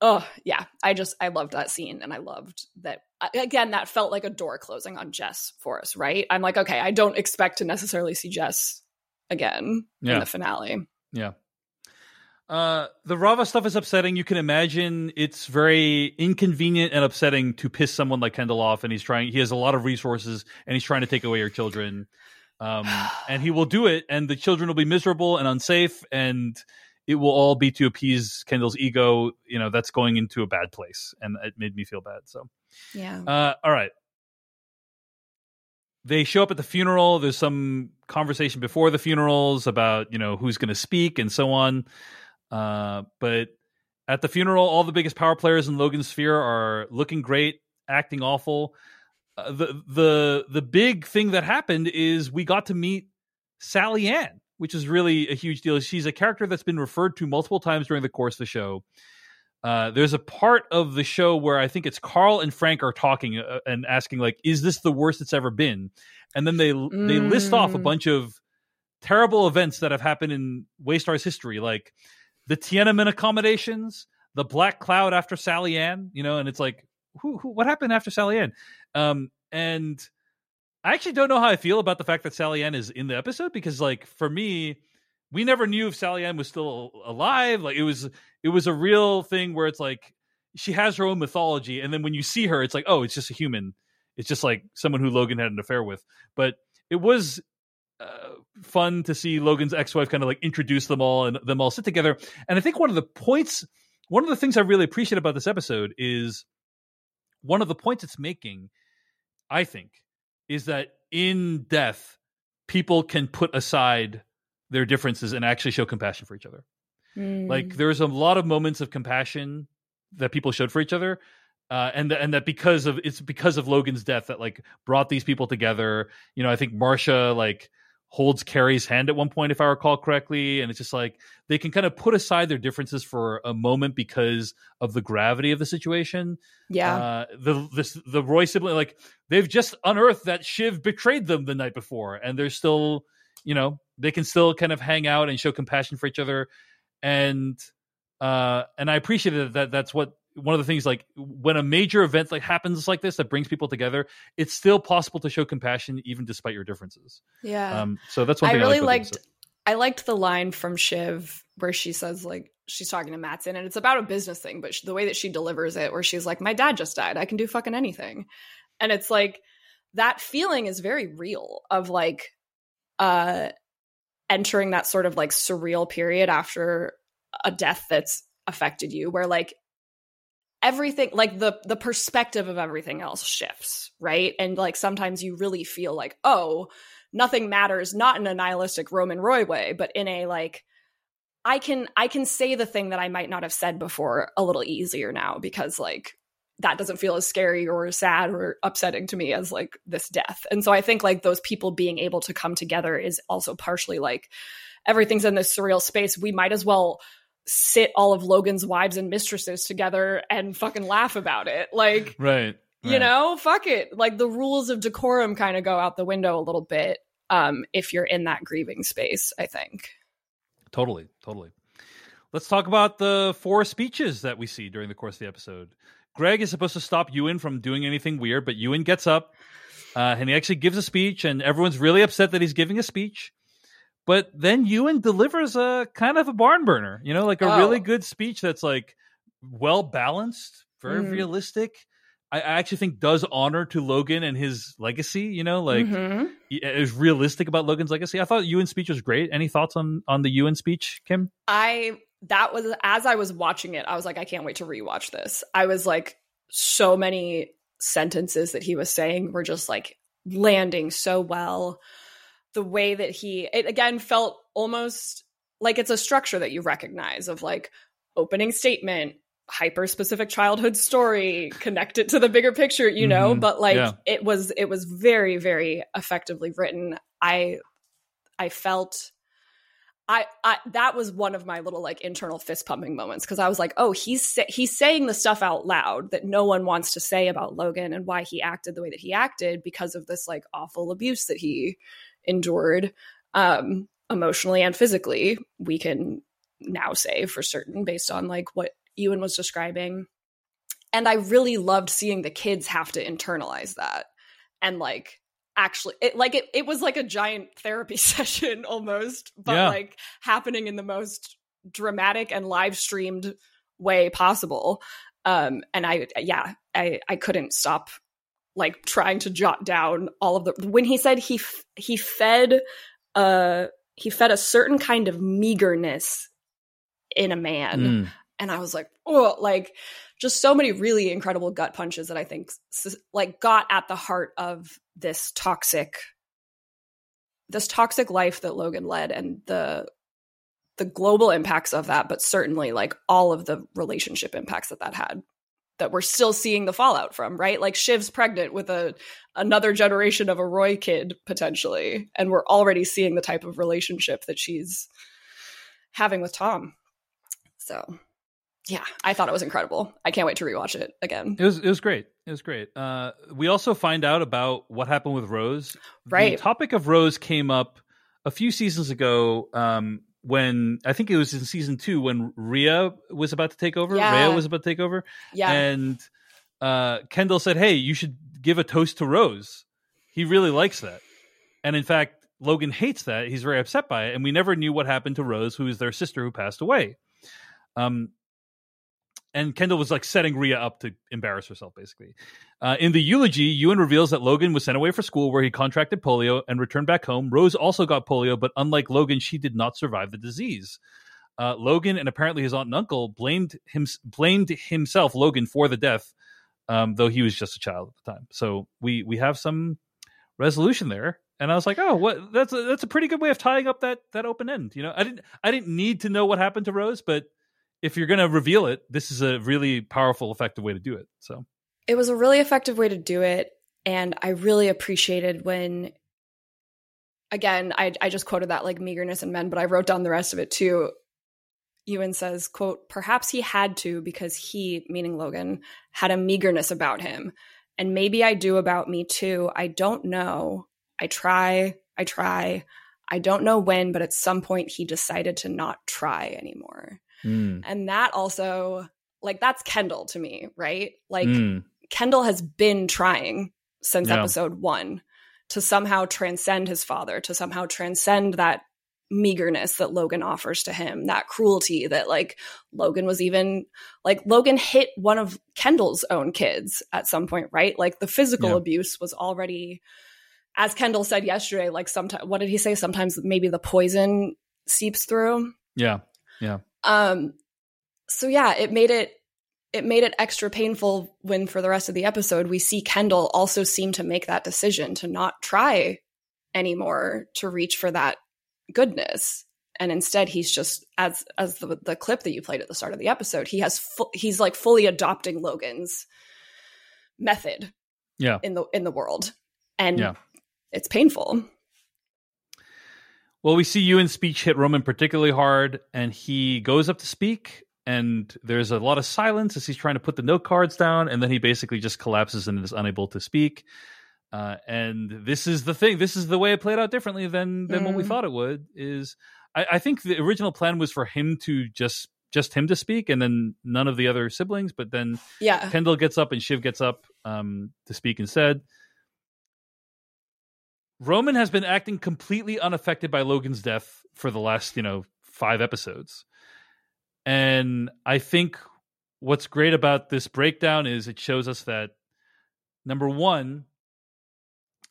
Oh, yeah. I just I loved that scene and I loved that again that felt like a door closing on Jess for us, right? I'm like, okay, I don't expect to necessarily see Jess again Yeah. in the finale. Yeah. Uh, the Rava stuff is upsetting. You can imagine it's very inconvenient and upsetting to piss someone like Kendall off, and he's trying. He has a lot of resources, and he's trying to take away your children. um, and he will do it, and the children will be miserable and unsafe, and it will all be to appease Kendall's ego. You know, that's going into a bad place, and it made me feel bad. So, Yeah. uh, all right. They show up at the funeral. There's some conversation before the funerals about you know who's going to speak and so on. Uh, but at the funeral, all the biggest power players in Logan's sphere are looking great, acting awful. Uh, the the the big thing that happened is we got to meet Sally Ann, which is really a huge deal. She's a character that's been referred to multiple times during the course of the show. Uh, there's a part of the show where I think it's Carl and Frank are talking uh, and asking like, "Is this the worst it's ever been?" And then they they list off a Mm. bunch of terrible events that have happened in Waystar's history, like the Tiananmen accommodations, the Black Cloud after Sally Ann, you know, and it's like, who, who what happened after Sally Ann? Um, and I actually don't know how I feel about the fact that Sally Ann is in the episode because, like, for me, we never knew if Sally Ann was still alive. Like, it was it was a real thing where it's like she has her own mythology, and then when you see her, it's like, oh, it's just a human. It's just like someone who Logan had an affair with. But it was uh, fun to see Logan's ex-wife kind of like introduce them all and them all sit together. And I think one of the points, one of the things I really appreciate about this episode is one of the points it's making. I think is that in death, people can put aside their differences and actually show compassion for each other. Mm. Like there's a lot of moments of compassion that people showed for each other. Uh, and th- and that because of it's because of Logan's death that like brought these people together. You know, I think Marsha like holds Kerry's hand at one point, if I recall correctly, and it's just like they can kind of put aside their differences for a moment because of the gravity of the situation. yeah. Uh, the this the Roy sibling like they've just unearthed that Shiv betrayed them the night before, and they're still, you know, they can still kind of hang out and show compassion for each other, and uh, and I appreciate that, that that's what one of the things like when a major event like happens like this that brings people together, it's still possible to show compassion even despite your differences. yeah. Um, so that's one I really I liked. liked I liked the line from Shiv where she says like she's talking to Matsson and it's about a business thing, but sh the way that she delivers it, where she's like, "My dad just died. I can do fucking anything," and it's like that feeling is very real of like uh entering that sort of like surreal period after a death that's affected you, where like everything like the the perspective of everything else shifts right? And like sometimes you really feel like oh nothing matters not in a nihilistic roman roy way but in a like i can i can say the thing that i might not have said before a little easier now because like that doesn't feel as scary or sad or upsetting to me as like this death. And so i think like those people being able to come together is also partially like everything's in this surreal space. We might as well sit all of logan's wives and mistresses together and fucking laugh about it like right. you know fuck it like the rules of decorum kind of go out the window a little bit um if you're in that grieving space i think Totally, totally. Let's talk about the four speeches that we see during the course of the episode. Greg is supposed to stop Ewan from doing anything weird, but Ewan gets up uh, and he actually gives a speech, and everyone's really upset that he's giving a speech. But then Ewan delivers a kind of a barn burner, you know, like a Oh. really good speech that's like well balanced, very Mhm. realistic. I I actually think does honor to Logan and his legacy. You know, like Mhm. it was realistic about Logan's legacy. I thought Ewan's speech was great. Any thoughts on on the Ewan speech, Kim? I that was as I was watching it, I was like, I can't wait to rewatch this. I was like, so many sentences that he was saying were just like landing so well. The way that he it again felt almost like it's a structure that you recognize of like opening statement, hyper specific childhood story, connect it to the bigger picture, you know, Mhm. but like Yeah. it was it was very, very effectively written. I I felt I, I that was one of my little like internal fist pumping moments because I was like, oh, he's he's saying the stuff out loud that no one wants to say about Logan and why he acted the way that he acted because of this like awful abuse that he endured, um, emotionally and physically. We can now say for certain based on like what Ewan was describing, and I really loved seeing the kids have to internalize that and like actually it like it, it was like a giant therapy session almost but Yeah. like happening in the most dramatic and live streamed way possible um and i yeah i i couldn't stop like trying to jot down all of the when he said he f- he fed uh he fed a certain kind of meagerness in a man Mm. And i was like oh like just so many really incredible gut punches that i think like got at the heart of this toxic this toxic life that logan led and the the global impacts of that but certainly like all of the relationship impacts that that had that we're still seeing the fallout from right? Like shiv's pregnant with a another generation of a roy kid potentially and we're already seeing the type of relationship that she's having with tom. So yeah i thought it was incredible i can't wait to rewatch it again It was it was great. It was great. Uh, we also find out about what happened with Rose. Right. The topic of Rose came up a few seasons ago um, when I think it was in season two when Rhea was about to take over. Yeah. Rhea was about to take over, yeah and uh, Kendall said, "Hey, you should give a toast to Rose. He really likes that." And in fact, Logan hates that. He's very upset by it, and we never knew what happened to Rose, who is their sister who passed away. Um, and Kendall was like setting Rhea up to embarrass herself, basically. Uh, in the eulogy, Ewan reveals that Logan was sent away for school where he contracted polio and returned back home. Rose also got polio, but unlike Logan, she did not survive the disease. Uh, Logan and apparently his aunt and uncle blamed him blamed himself, Logan, for the death, um, though he was just a child at the time. So we we have some resolution there. And I was like, oh, what? That's a, that's a pretty good way of tying up that that open end. You know, I didn't I didn't need to know what happened to Rose, but if you're going to reveal it, this is a really powerful, effective way to do it. So. It was a really effective way to do it and i really appreciated when again i, I just quoted that like meagerness in men but i wrote down the rest of it too. Ewan says quote perhaps he had to because he meaning logan had a meagerness about him and maybe i do about me too. I don't know. I try i try. I don't know when but at some point he decided to not try anymore and that also like that's kendall to me right like Mm. Kendall has been trying since Yeah. episode one to somehow transcend his father, to somehow transcend that meagerness that Logan offers to him, that cruelty that like Logan was even like Logan hit one of Kendall's own kids at some point, right? Like the physical Yeah. abuse was already, as Kendall said yesterday, like sometimes, what did he say? Sometimes maybe the poison seeps through. Yeah. Yeah, Um, so yeah, it made it it made it extra painful when for the rest of the episode we see Kendall also seem to make that decision to not try anymore to reach for that goodness. And instead he's just as as the the clip that you played at the start of the episode, he has fu- he's like fully adopting Logan's method yeah. in the in the world. And Yeah. it's painful. Well, we see Ewan's speech hit Roman particularly hard, and he goes up to speak, and there's a lot of silence as he's trying to put the note cards down, and then he basically just collapses and is unable to speak. Uh, and this is the thing. This is the way it played out differently than than what we Mm. thought it would. Is I, I think the original plan was for him to just just him to speak, and then none of the other siblings. But then Yeah. Kendall gets up and Shiv gets up um, to speak instead. Roman has been acting completely unaffected by Logan's death for the last, you know, five episodes. And I think what's great about this breakdown is it shows us that number one,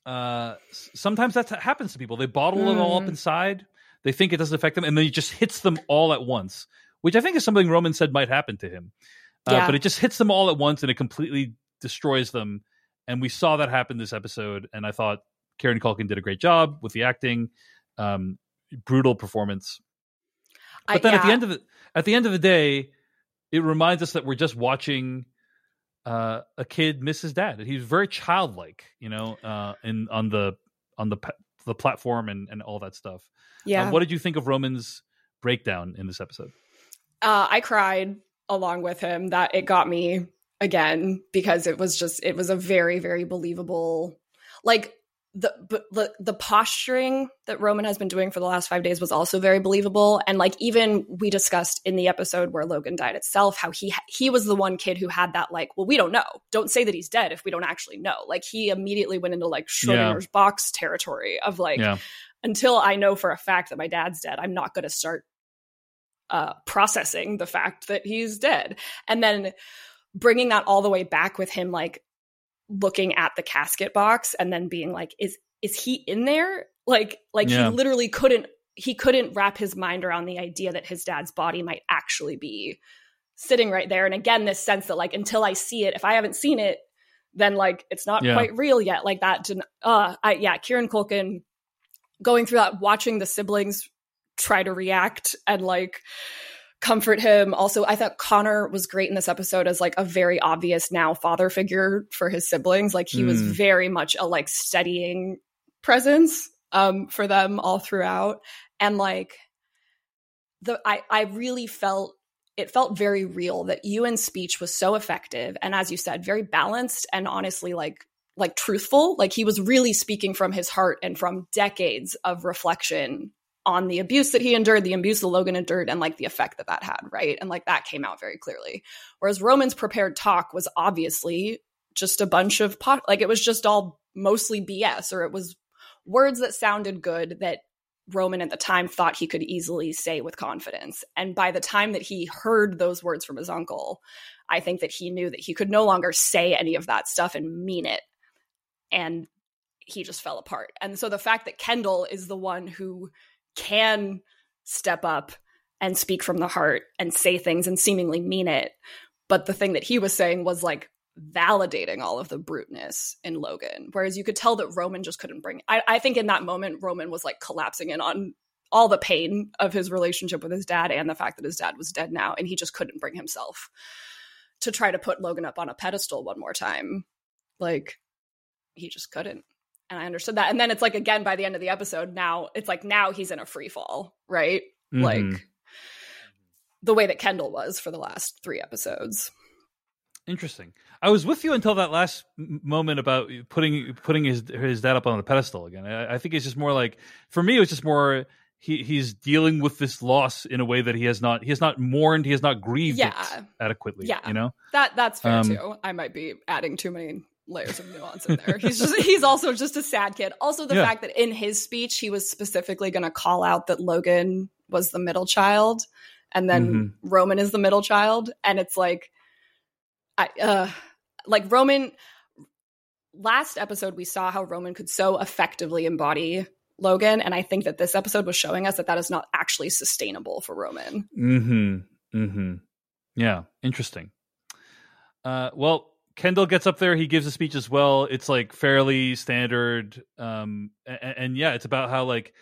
uh, sometimes that happens to people. They bottle it all up Mm. inside. They think it doesn't affect them, and then it just hits them all at once, which I think is something Roman said might happen to him. Uh, Yeah. but it just hits them all at once, and it completely destroys them. And we saw that happen this episode, and I thought Kieran Culkin did a great job with the acting. Um, brutal performance, I- but then at the end of the at the end of the day, it reminds us that we're just watching uh, a kid miss his dad. He's very childlike, you know, uh, in on the on the the platform and and all that stuff. yeah. Uh, what did you think of Roman's breakdown in this episode? uh, I cried along with him. That it got me again because it was just it was a very very believable like the but the the posturing that Roman has been doing for the last five days was also very believable. And like even we discussed in the episode where Logan died itself, how he he was the one kid who had that like, well, we don't know. Don't say that he's dead if we don't actually know. Like he immediately went into like Schrodinger's box territory of like yeah, until I know for a fact that my dad's dead, I'm not going to start uh, processing the fact that he's dead. And then bringing that all the way back with him, like looking at the casket box and then being like, is is he in there? Like like Yeah. he literally couldn't he couldn't wrap his mind around the idea that his dad's body might actually be sitting right there. And again, this sense that like until I see it, if I haven't seen it, then like it's not Yeah. quite real yet. Like that didn't uh I yeah, Kieran Culkin going through that, watching the siblings try to react and like comfort him. Also, I thought Connor was great in this episode as like a very obvious now father figure for his siblings. Like he was Mm. very much a like steadying presence um for them all throughout. And like the I I really felt it felt very real that Ewan's speech was so effective and as you said, very balanced and honestly like like truthful. Like he was really speaking from his heart and from decades of reflection on the abuse that he endured, the abuse that Logan endured, and like the effect that that had, right? And like that came out very clearly. Whereas Roman's prepared talk was obviously just a bunch of pot, like it was just all mostly BS, or it was words that sounded good that Roman at the time thought he could easily say with confidence. And by the time that he heard those words from his uncle, I think that he knew that he could no longer say any of that stuff and mean it. And he just fell apart. And so the fact that Kendall is the one who can step up and speak from the heart and say things and seemingly mean it. But the thing that he was saying was like validating all of the bruteness in Logan. Whereas you could tell that Roman just couldn't bring I, I think in that moment Roman was like collapsing in on all the pain of his relationship with his dad and the fact that his dad was dead now and he just couldn't bring himself to try to put Logan up on a pedestal one more time. Like he just couldn't. And I understood that. And then it's like again by the end of the episode, now it's like now he's in a free fall, right? Mhm. Like the way that Kendall was for the last three episodes. Interesting. I was with you until that last moment about putting putting his his dad up on the pedestal again. I, I think it's just more like for me, it was just more he he's dealing with this loss in a way that he has not he has not mourned, he has not grieved Yeah. adequately. Yeah. you know. That that's fair Um, too. I might be adding too many layers of nuance in there. He's just he's also just a sad kid. Also the Yeah. fact that in his speech he was specifically going to call out that Logan was the middle child and then Mm-hmm. Roman is the middle child and it's like I uh like Roman last episode we saw how Roman could so effectively embody Logan and I think that this episode was showing us that that is not actually sustainable for Roman. Hmm. Hmm. Yeah. Interesting. Uh. Well. Kendall gets up there. He gives a speech as well. It's like fairly standard. Um. And, and yeah, it's about how like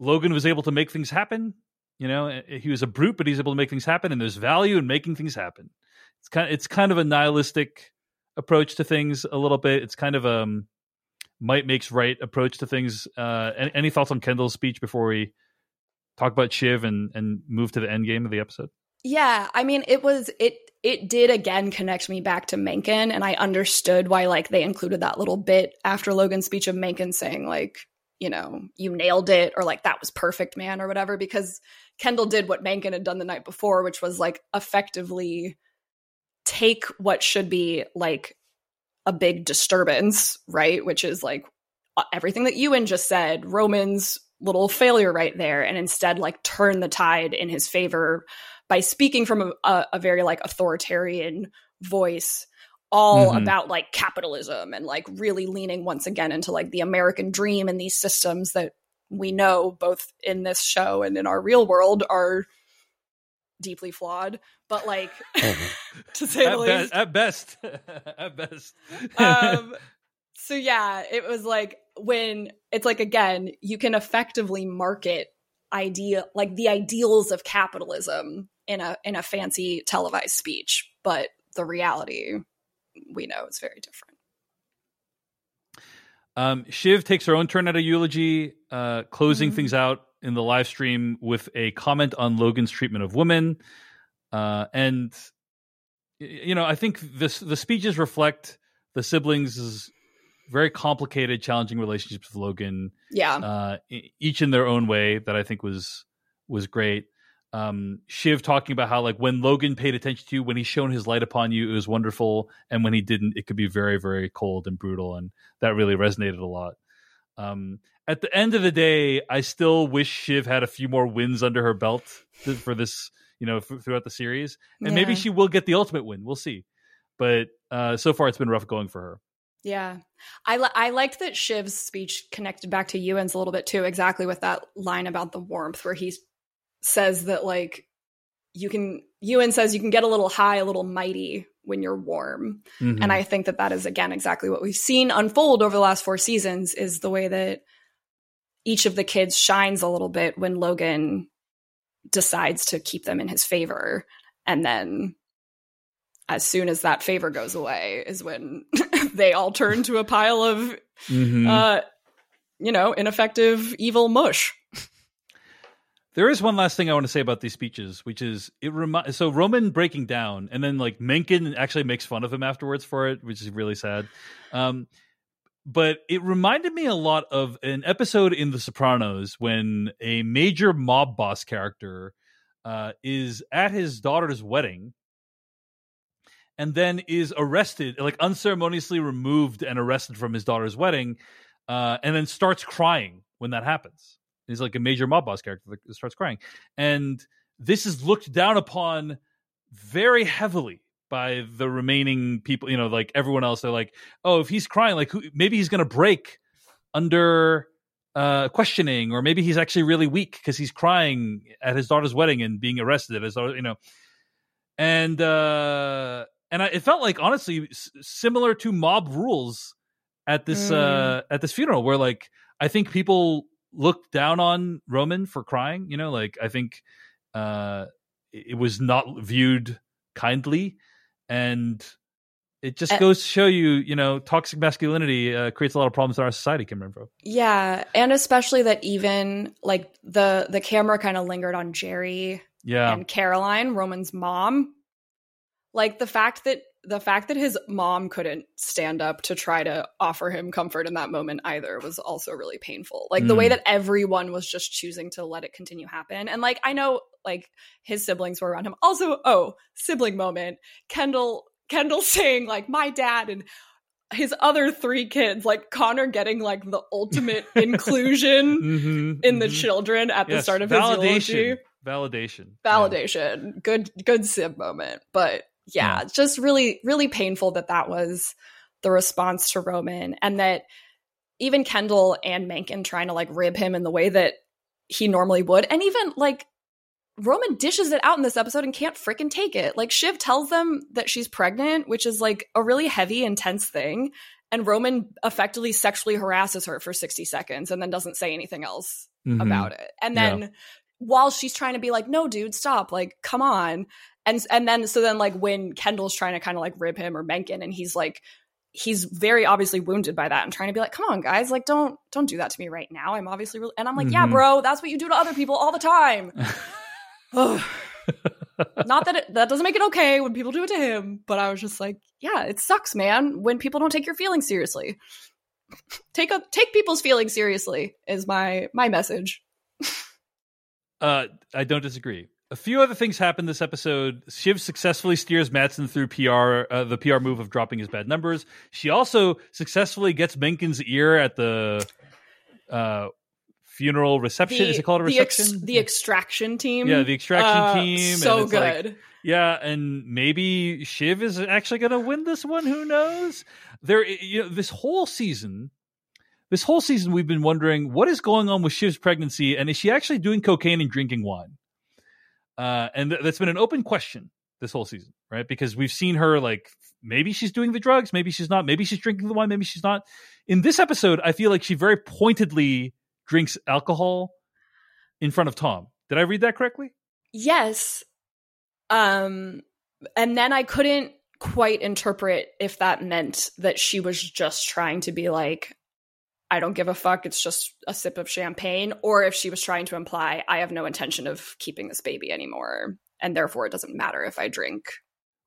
Logan was able to make things happen. You know, he was a brute, but he's able to make things happen, and there's value in making things happen. It's kind. it's kind of a nihilistic approach to things a little bit. It's kind of um might makes right approach to things. Uh. Any, any thoughts on Kendall's speech before we talk about Shiv and and move to the end game of the episode? Yeah, I mean, it was it it did again connect me back to Mencken, and I understood why like they included that little bit after Logan's speech of Mencken saying like, you know, you nailed it, or like that was perfect, man, or whatever, because Kendall did what Mencken had done the night before, which was like effectively take what should be like a big disturbance, right? Which is like everything that Ewan just said, Roman's little failure right there, and instead like turn the tide in his favor by speaking from a, a, a very like authoritarian voice all Mhm. about like capitalism and like really leaning once again into like the american dream and these systems that we know both in this show and in our real world are deeply flawed but like to say the least be- at best, at best. um so yeah it was like when it's like again you can effectively market idea like the ideals of capitalism in a in a fancy televised speech but the reality we know is very different Um, Shiv takes her own turn at a eulogy, uh, closing Mhm. things out in the live stream with a comment on Logan's treatment of women. Uh, and you know, I think this the speeches reflect the siblings' very complicated, challenging relationships with Logan, yeah uh, each in their own way. That I think was was great. Um, Shiv talking about how like when Logan paid attention to you, when he shone his light upon you, it was wonderful, and when he didn't, it could be very, very cold and brutal, and that really resonated a lot. Um, at the end of the day, I still wish Shiv had a few more wins under her belt for this, you know, f- throughout the series, and maybe she will get the ultimate win. We'll see, but uh, so far it's been rough going for her. Yeah. I, li- I liked that Shiv's speech connected back to Ewan's a little bit too, exactly with that line about the warmth, where he says that, like, you can, Ewan says you can get a little high, a little mighty when you're warm. Mhm. And I think that that is, again, exactly what we've seen unfold over the last four seasons is the way that each of the kids shines a little bit when Logan decides to keep them in his favor. And then as soon as that favor goes away is when they all turn to a pile of Mhm. uh you know ineffective evil mush There is one last thing I want to say about these speeches, which is it remi- so Roman breaking down, and then like Mencken actually makes fun of him afterwards for it, which is really sad. Um, but it reminded me a lot of an episode in The Sopranos when a major mob boss character uh, is at his daughter's wedding, and then is arrested, like unceremoniously removed and arrested from his daughter's wedding, uh, and then starts crying when that happens. He's like a major mob boss character that starts crying. And this is looked down upon very heavily by the remaining people, you know, like everyone else. They're like, oh, if he's crying, like who, maybe he's going to break under uh, questioning, or maybe he's actually really weak because he's crying at his daughter's wedding and being arrested As you know. And uh, and I, it felt like honestly s- similar to mob rules at this uh, at this funeral, where like I think people looked down on Roman for crying. You know, like I think uh, it was not viewed kindly, and it just Uh, goes to show you, you know, toxic masculinity uh, creates a lot of problems in our society. Kim Renfro. yeah and especially that even like the the camera kind of lingered on Gerri Yeah, and caroline roman's mom like the fact that the fact that his mom couldn't stand up to try to offer him comfort in that moment either was also really painful. Like the way Mm. that everyone was just choosing to let it continue happen. And like i know like his siblings were around him. Also oh sibling moment. Kendall kendall saying like my dad and his other three kids like connor getting like the ultimate inclusion Mhm, in the mhm. children at the start of his validation, eulogy validation, Yeah. validation. Good good sib moment. But yeah, Yeah. just really really painful that that was the response to roman and that even kendall and mencken trying to like rib him in the way that he normally would and even like roman dishes it out in this episode and can't freaking take it like shiv tells them that she's pregnant which is like a really heavy intense thing and roman effectively sexually harasses her for 60 seconds and then doesn't say anything else Mhm. about it. And Yeah. then while she's trying to be like, no, dude, stop, like, come on. And and then so then like when Kendall's trying to kind of like rib him or Mencken and he's like he's very obviously wounded by that and trying to be like, come on, guys, like don't don't do that to me right now. I'm obviously really and I'm like, yeah, Mhm. bro, that's what you do to other people all the time. Not that it, that doesn't make it okay when people do it to him, but I was just like, yeah, it sucks, man, when people don't take your feelings seriously. Take a take people's feelings seriously is my my message. Uh, I don't disagree. A few other things happened this episode. Shiv successfully steers Matsson through PR, uh, the PR move of dropping his bad numbers. She also successfully gets Mencken's ear at the uh, funeral reception. Is it called a the ex- reception? the extraction team. Yeah, the extraction Uh, team, and So it's like- good. Yeah, and maybe Shiv is actually going to win this one. Who knows? There, you know, this whole season, this whole season, we've been wondering what is going on with Shiv's pregnancy, and is she actually doing cocaine and drinking wine? Uh, and th- that's been an open question this whole season, right? Because we've seen her like maybe she's doing the drugs, maybe she's not, maybe she's drinking the wine, maybe she's not. In this episode, I feel like she very pointedly drinks alcohol in front of Tom. Did I read that correctly? Yes. Um and then I couldn't quite interpret if that meant that she was just trying to be like I don't give a fuck, it's just a sip of champagne or if she was trying to imply I have no intention of keeping this baby anymore and therefore it doesn't matter if I drink.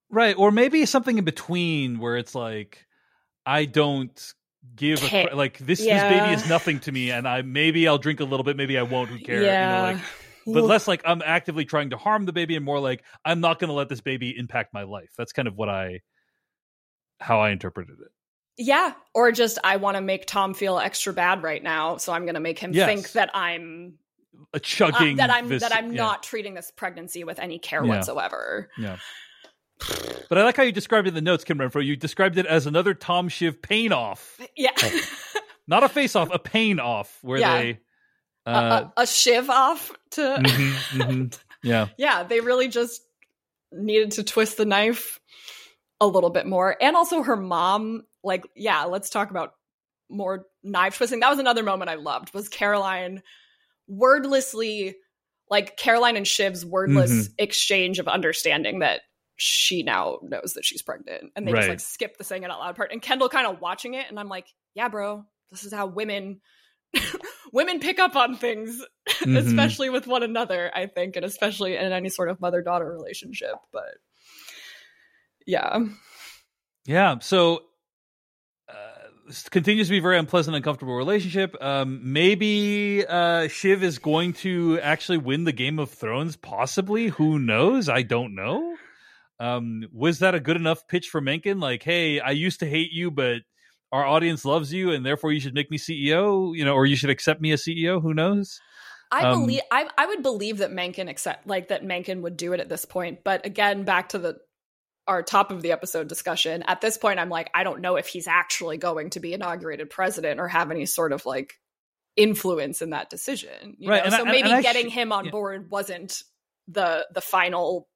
Right, or maybe something in between where it's like I don't give a cra- like this Yeah. this baby is nothing to me and I maybe I'll drink a little bit, maybe I won't, who cares? Yeah. You know, like but less like I'm actively trying to harm the baby and more like I'm not going to let this baby impact my life. That's kind of what I how I interpreted it. Yeah, or just I want to make Tom feel extra bad right now, so I'm going to make him Yes. think that I'm A uh, chugging that I'm this- that I'm yeah, not treating this pregnancy with any care Yeah. whatsoever. Yeah. But I like how you described it in the notes, Kim Renfro. You described it as another Tom Shiv pain off. Yeah. Not a face off, a pain off, where Yeah. they. a, Uh, a, a shiv off to mhm, mhm. Yeah. yeah they really just needed to twist the knife a little bit more and also her mom like yeah let's talk about more knife twisting that was another moment i loved was caroline wordlessly like caroline and shiv's wordless Mhm. exchange of understanding that she now knows that she's pregnant and they just like skip the saying it out loud part and kendall kind of watching it and i'm like yeah bro this is how women women pick up on things Mhm. especially with one another i think and especially in any sort of mother daughter relationship but yeah Yeah. So continues to be a very unpleasant, uncomfortable relationship. Um, maybe uh, Shiv is going to actually win the Game of Thrones. Possibly. Who knows? I don't know. Um, was that a good enough pitch for Mencken? Like, hey, I used to hate you, but our audience loves you, and therefore you should make me CEO. You know, or you should accept me as CEO. Who knows? i Um, believe I, I would believe that mencken accept like that mencken would do it at this point but again back to the our top of the episode discussion at this point i'm like i don't know if he's actually going to be inaugurated president or have any sort of like influence in that decision you Right, know? and I- so maybe I getting sh- him on yeah. board wasn't the the final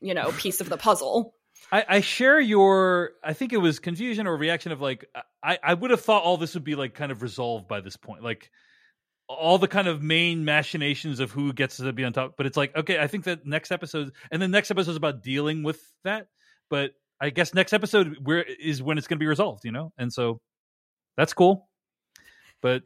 you know piece of the puzzle I, I share your I think it was confusion or reaction of like I, I would have thought all this would be like kind of resolved by this point. Like all the kind of main machinations of who gets to be on top. But it's like, okay, I think that next episode and the next episode is about dealing with that. But I guess next episode where is when it's gonna be resolved, you know? And so that's cool. But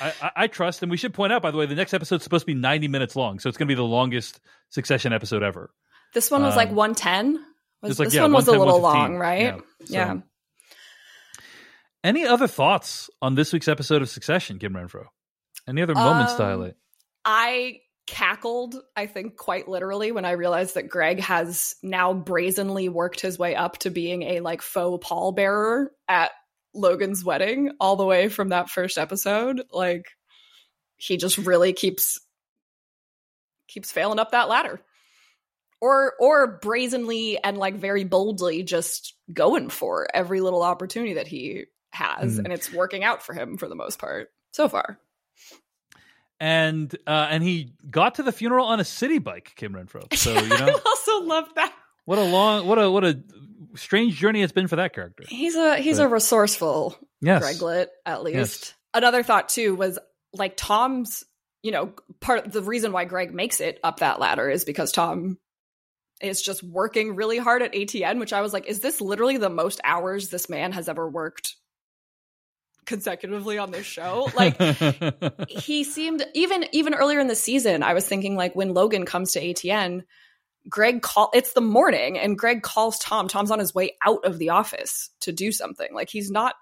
I, I, I trust, and we should point out, by the way, the next episode's supposed to be 90 minutes long, so it's going to be the longest Succession episode ever. this one was like Um, 110 was, like, this yeah, one was a little long right Yeah, so- yeah. Any other thoughts on this week's episode of Succession, Kim Renfro? Any other moments to Um, highlight? I cackled, I think, quite literally when I realized that Greg has now brazenly worked his way up to being a like faux pallbearer at Logan's wedding, all the way from that first episode. Like he just really keeps keeps failing up that ladder. Or or brazenly and like very boldly just going for every little opportunity that he has, Mhm. and it's working out for him for the most part so far. And uh, and he got to the funeral on a city bike, Kim Renfro. So you know, I also love that. what a long, what a what a strange journey it's been for that character. He's a he's But- a resourceful Yes, Greglet, at least. Yes. Another thought too was like Tom's, you know, part the reason why Greg makes it up that ladder is because Tom is just working really hard at ATN, which I was like, is this literally the most hours this man has ever worked consecutively on this show? Like he seemed even even earlier in the season i was thinking like when logan comes to atn greg call it's the morning and greg calls tom tom's on his way out of the office to do something like he's not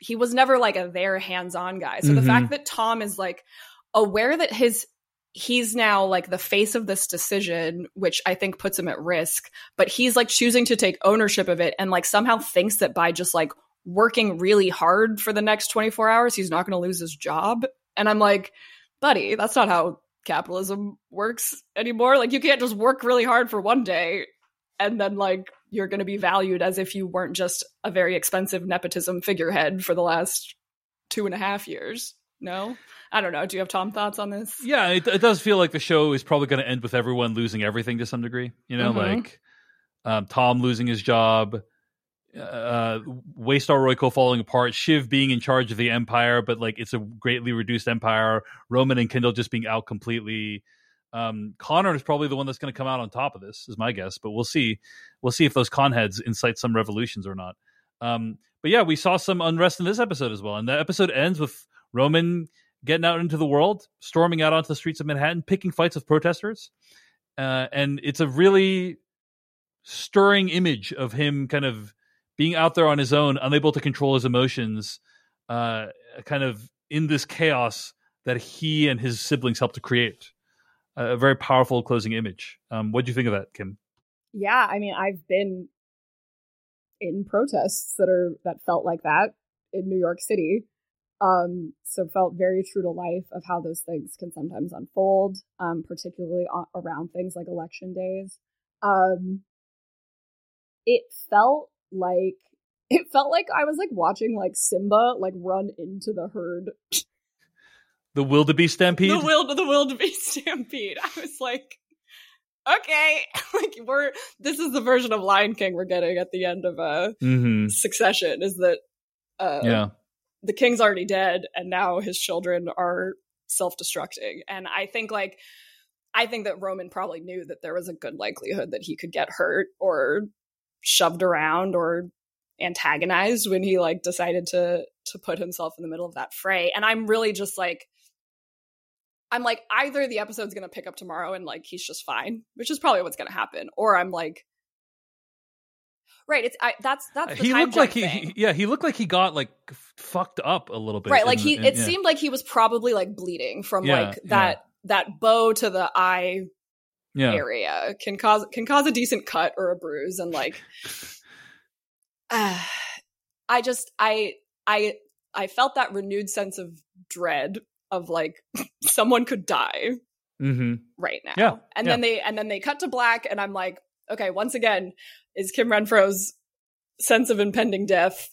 he was never like a there hands-on guy so the Mhm. fact that tom is like aware that his he's now like the face of this decision which i think puts him at risk but he's like choosing to take ownership of it and like somehow thinks that by just like working really hard for the next 24 hours he's not going to lose his job. And i'm like buddy that's not how capitalism works anymore. Like you can't just work really hard for one day and then like you're going to be valued as if you weren't just a very expensive nepotism figurehead for the last two and a half years. No? I don't know. Do you have tom thoughts on this? Yeah, it, it does feel like the show is probably going to end with everyone losing everything to some degree. You know, Mhm. like um, Tom losing his job, uh, Waystar Royco falling apart, Shiv being in charge of the Empire, but like it's a greatly reduced Empire. Roman and Kendall just being out completely. Um, Connor is probably the one that's going to come out on top of this, is my guess. But we'll see. We'll see if those Conheads incite some revolutions or not. Um, but yeah, we saw some unrest in this episode as well, and the episode ends with Roman getting out into the world, storming out onto the streets of Manhattan, picking fights with protesters. Uh, and it's a really stirring image of him kind of being out there on his own, unable to control his emotions, uh, kind of in this chaos that he and his siblings helped to create. A very powerful closing image. Um, what do you think of that, Kim? yeah i mean i've been in protests that are that felt like that in new york city um so felt very true to life of how those things can sometimes unfold um particularly around things like election days um it felt like it felt like I was like watching like Simba like run into the herd. The wildebeest stampede. The wild the wildebeest stampede. I was like, okay, like we're this is the version of Lion King we're getting at the end of uh mm-hmm. Succession. Is that uh Yeah. the king's already dead and now his children are self-destructing and i think like i think that roman probably knew that there was a good likelihood that he could get hurt or shoved around or antagonized when he like decided to to put himself in the middle of that fray and i'm really just like i'm like either the episode's gonna pick up tomorrow and like he's just fine which is probably what's gonna happen or i'm like right it's I, that's that's the he time looked like he, thing. he- yeah he looked like he got like f- fucked up a little bit right like he in- it yeah. seemed like he was probably like bleeding from Yeah, like that that bow to the eye yeah area can cause can cause a decent cut or a bruise and like uh, i just i i i felt that renewed sense of dread of like someone could die mm-hmm. right now Yeah, and yeah. then they and then they cut to black and i'm like okay once again is kim renfro's sense of impending death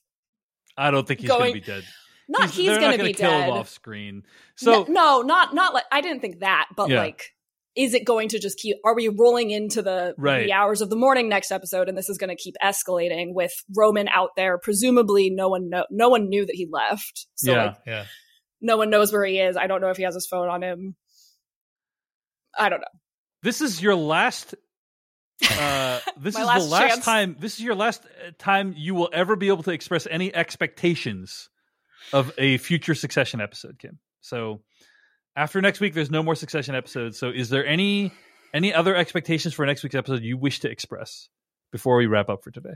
i don't think he's Going- gonna be dead not he's, they're gonna, not be dead off screen so no, no, not not like I didn't think that, but Yeah. like, is it going to just keep? Are we rolling into the Right. the hours of the morning next episode, and this is going to keep escalating with Roman out there? Presumably, no one know, no one knew that he left, so yeah like, yeah no one knows where he is. I don't know if he has his phone on him. I don't know. this is your last uh this is last the last chance. time this is your last uh, time you will ever be able to express any expectations of a future succession episode kim so after next week there's no more succession episodes. So is there any any other expectations for next week's episode you wish to express before we wrap up for today?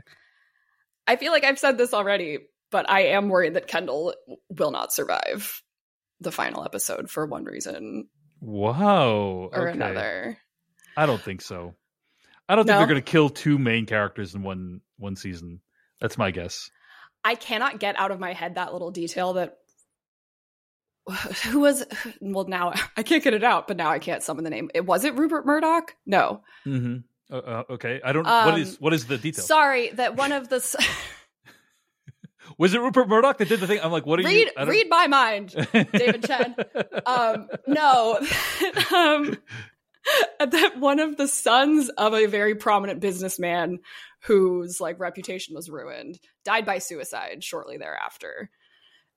I feel like I've said this already, but I am worried that Kendall will not survive the final episode for one reason wow or okay. another. i don't think so. I don't think they're going to kill two main characters in one one season. That's my guess. I cannot get out of my head that little detail that who was well now I can't get it out, but now I can't summon the name. It was it Rupert Murdoch? No. mm-hmm. uh, uh, okay i don't what Um, is what is the detail Sorry, that one of the Was it Rupert Murdoch that did the thing? I'm like, what are you? read don't- read my mind, David Chen. Um, no, um, that one of the sons of a very prominent businessman whose like reputation was ruined died by suicide shortly thereafter,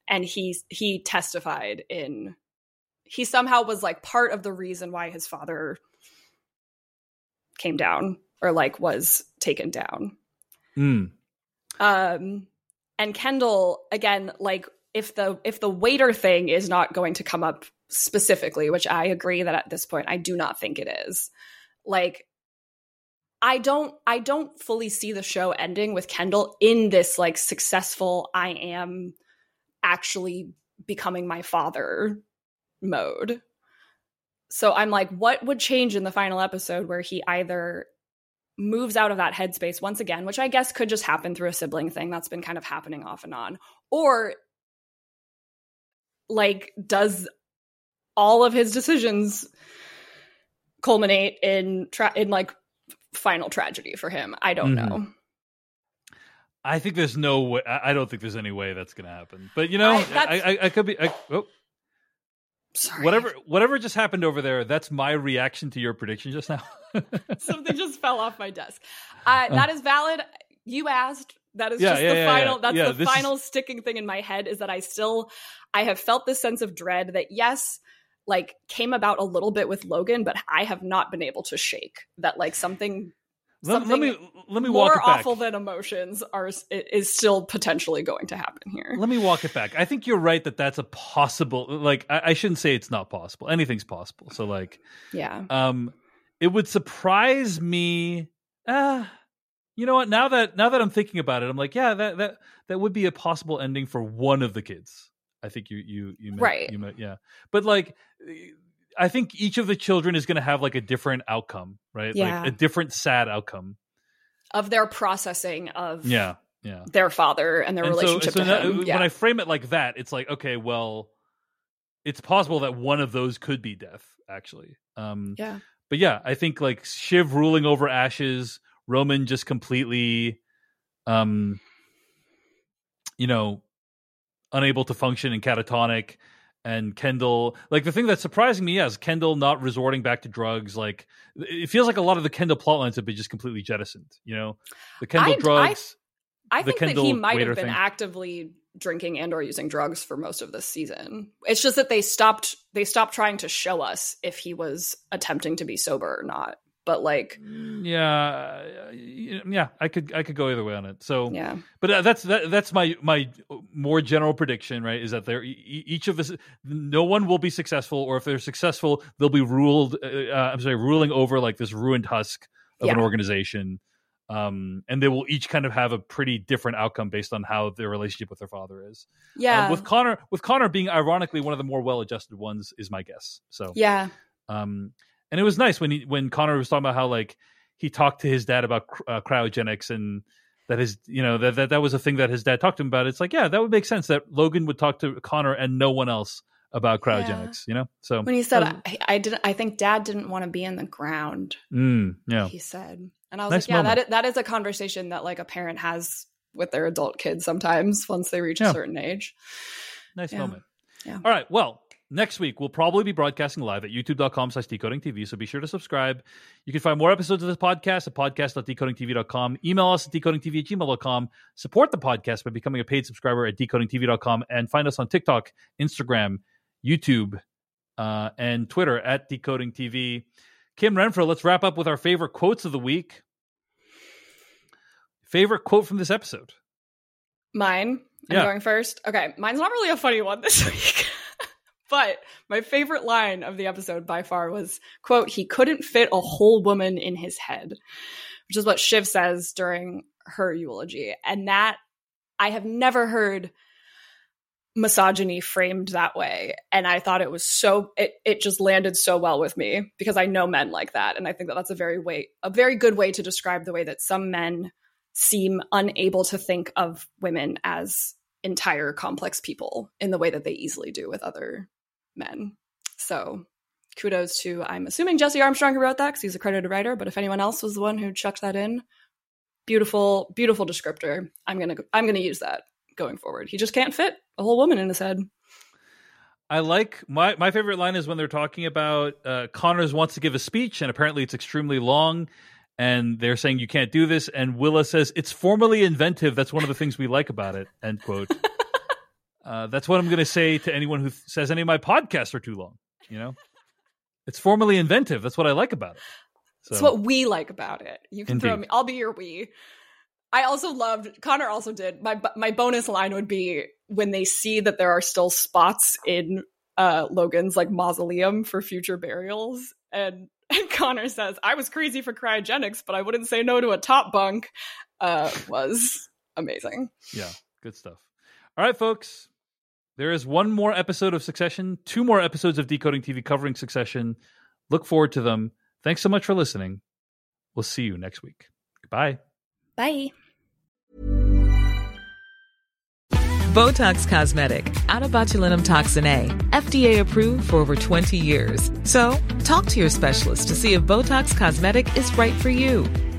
and he he testified in. He somehow was like part of the reason why his father came down or like was taken down Mm. um and kendall again like if the if the waiter thing is not going to come up specifically which i agree that at this point i do not think it is like i don't i don't fully see the show ending with kendall in this like successful i am actually becoming my father mode so i'm like what would change in the final episode where he either moves out of that headspace once again, which I guess could just happen through a sibling thing that's been kind of happening off and on, or like does all of his decisions culminate in tra- in like final tragedy for him? I don't Mhm. know. I think there's no way. I I don't think there's any way that's going to happen. But you know, I- I, that's- I, I could be. I, oh, Sorry, whatever, whatever just happened over there. That's my reaction to your prediction just now. something just fell off my desk. Uh, that is valid. You asked. That is Yeah, just yeah, the yeah, final. yeah. That's Yeah, the this is- final sticking thing in my head is that I still, I have felt this sense of dread that yes, like came about a little bit with Logan, but I have not been able to shake that like something. Let, let me let me walk more it back. awful than emotions are is still potentially going to happen here. Let me walk it back. I think you're right that that's a possible. Like, I, I shouldn't say it's not possible. Anything's possible. So, like, Yeah, um, it would surprise me. Uh, you know what? Now that now that I'm thinking about it, I'm like, yeah, that that that would be a possible ending for one of the kids. I think you you you meant, Right. You meant, yeah. But like, I think each of the children is going to have like a different outcome, right? Yeah. Like a different sad outcome. of their processing of Yeah. Yeah. their father and their And relationship so to now- him. yeah. when I frame it like that, it's like, okay, well, it's possible that one of those could be death, actually. Um, yeah. but yeah, I think like Shiv ruling over Ashes, Roman just completely um, you know, unable to function and catatonic. And Kendall, like the thing that's surprising me is Kendall not resorting back to drugs. Like it feels like a lot of the Kendall plotlines have been just completely jettisoned. You know, the Kendall I- drugs. I the think that he might have been thing. actively drinking and or using drugs for most of this season. It's just that they stopped they stopped trying to show us if he was attempting to be sober or not. But like yeah, uh, yeah, I could I could go either way on it. So yeah. But uh, that's that, that's my my more general prediction, right? Is that they're e- e- each of us, no one will be successful, or if they're successful, they'll be ruled. Uh, uh, I'm sorry, ruling over like this ruined husk of an organization, um, and they will each kind of have a pretty different outcome based on how their relationship with their father is. Yeah. Um, with Connor, with Connor being ironically one of the more well-adjusted ones, is my guess. So yeah. um, and it was nice when he when Connor was talking about how like he talked to his dad about uh, cryogenics and that his you know that, that that was a thing that his dad talked to him about. It's like yeah, that would make sense that Logan would talk to Connor and no one else about cryogenics. You know, so When he said was- I, I didn't I think dad didn't want to be in the ground. mm, yeah, He said. And I was Nice like, yeah, moment. that is, that is a conversation that like a parent has with their adult kids sometimes once they reach Yeah. a certain age. nice Yeah. moment. Yeah. All right, well. Next week, we'll probably be broadcasting live at youtube.com slash decodingtv, so be sure to subscribe. You can find more episodes of this podcast at podcast.decodingtv.com. Email us at decodingtv at gmail.com. Support the podcast by becoming a paid subscriber at decodingtv.com and find us on TikTok, Instagram, YouTube, uh, and Twitter at decodingtv. Kim Renfro, let's wrap up with our favorite quotes of the week. Favorite quote from this episode? Mine. I'm Yeah. going first. Okay, mine's not really a funny one this week. But my favorite line of the episode by far was quote, he couldn't fit a whole woman in his head, which is what Shiv says during her eulogy. And that I have never heard misogyny framed that way. And I thought it was so it it just landed so well with me because I know men like that. And I think that that's a very way a very good way to describe the way that some men seem unable to think of women as entire complex people in the way that they easily do with other men. So kudos to I'm assuming Jesse Armstrong who wrote that because he's a credited writer, but if anyone else was the one who chucked that in, beautiful, beautiful descriptor. I'm gonna I'm gonna use that going forward. He just can't fit a whole woman in his head. I like my my favorite line is when they're talking about uh, Connors wants to give a speech and apparently it's extremely long, and they're saying you can't do this, and Willa says it's formally inventive. That's one of the things we like about it. End quote. uh, that's what I'm going to say to anyone who th- says any of my podcasts are too long. You know, it's formally inventive. That's what I like about it. So It's what we like about it. You can throw me. I'll be your we. I also loved. Connor also did. My my bonus line would be when they see that there are still spots in uh, Logan's like mausoleum for future burials, and and Connor says, "I was crazy for cryogenics, but I wouldn't say no to a top bunk." Uh, was amazing. Yeah, good stuff. All right, folks. There is one more episode of Succession, two more episodes of Decoding TV covering Succession. Look forward to them. Thanks so much for listening. We'll see you next week. Goodbye. Bye. Botox Cosmetic, out of botulinum toxin A, FDA approved for over 20 years. So, talk to your specialist to see if Botox Cosmetic is right for you.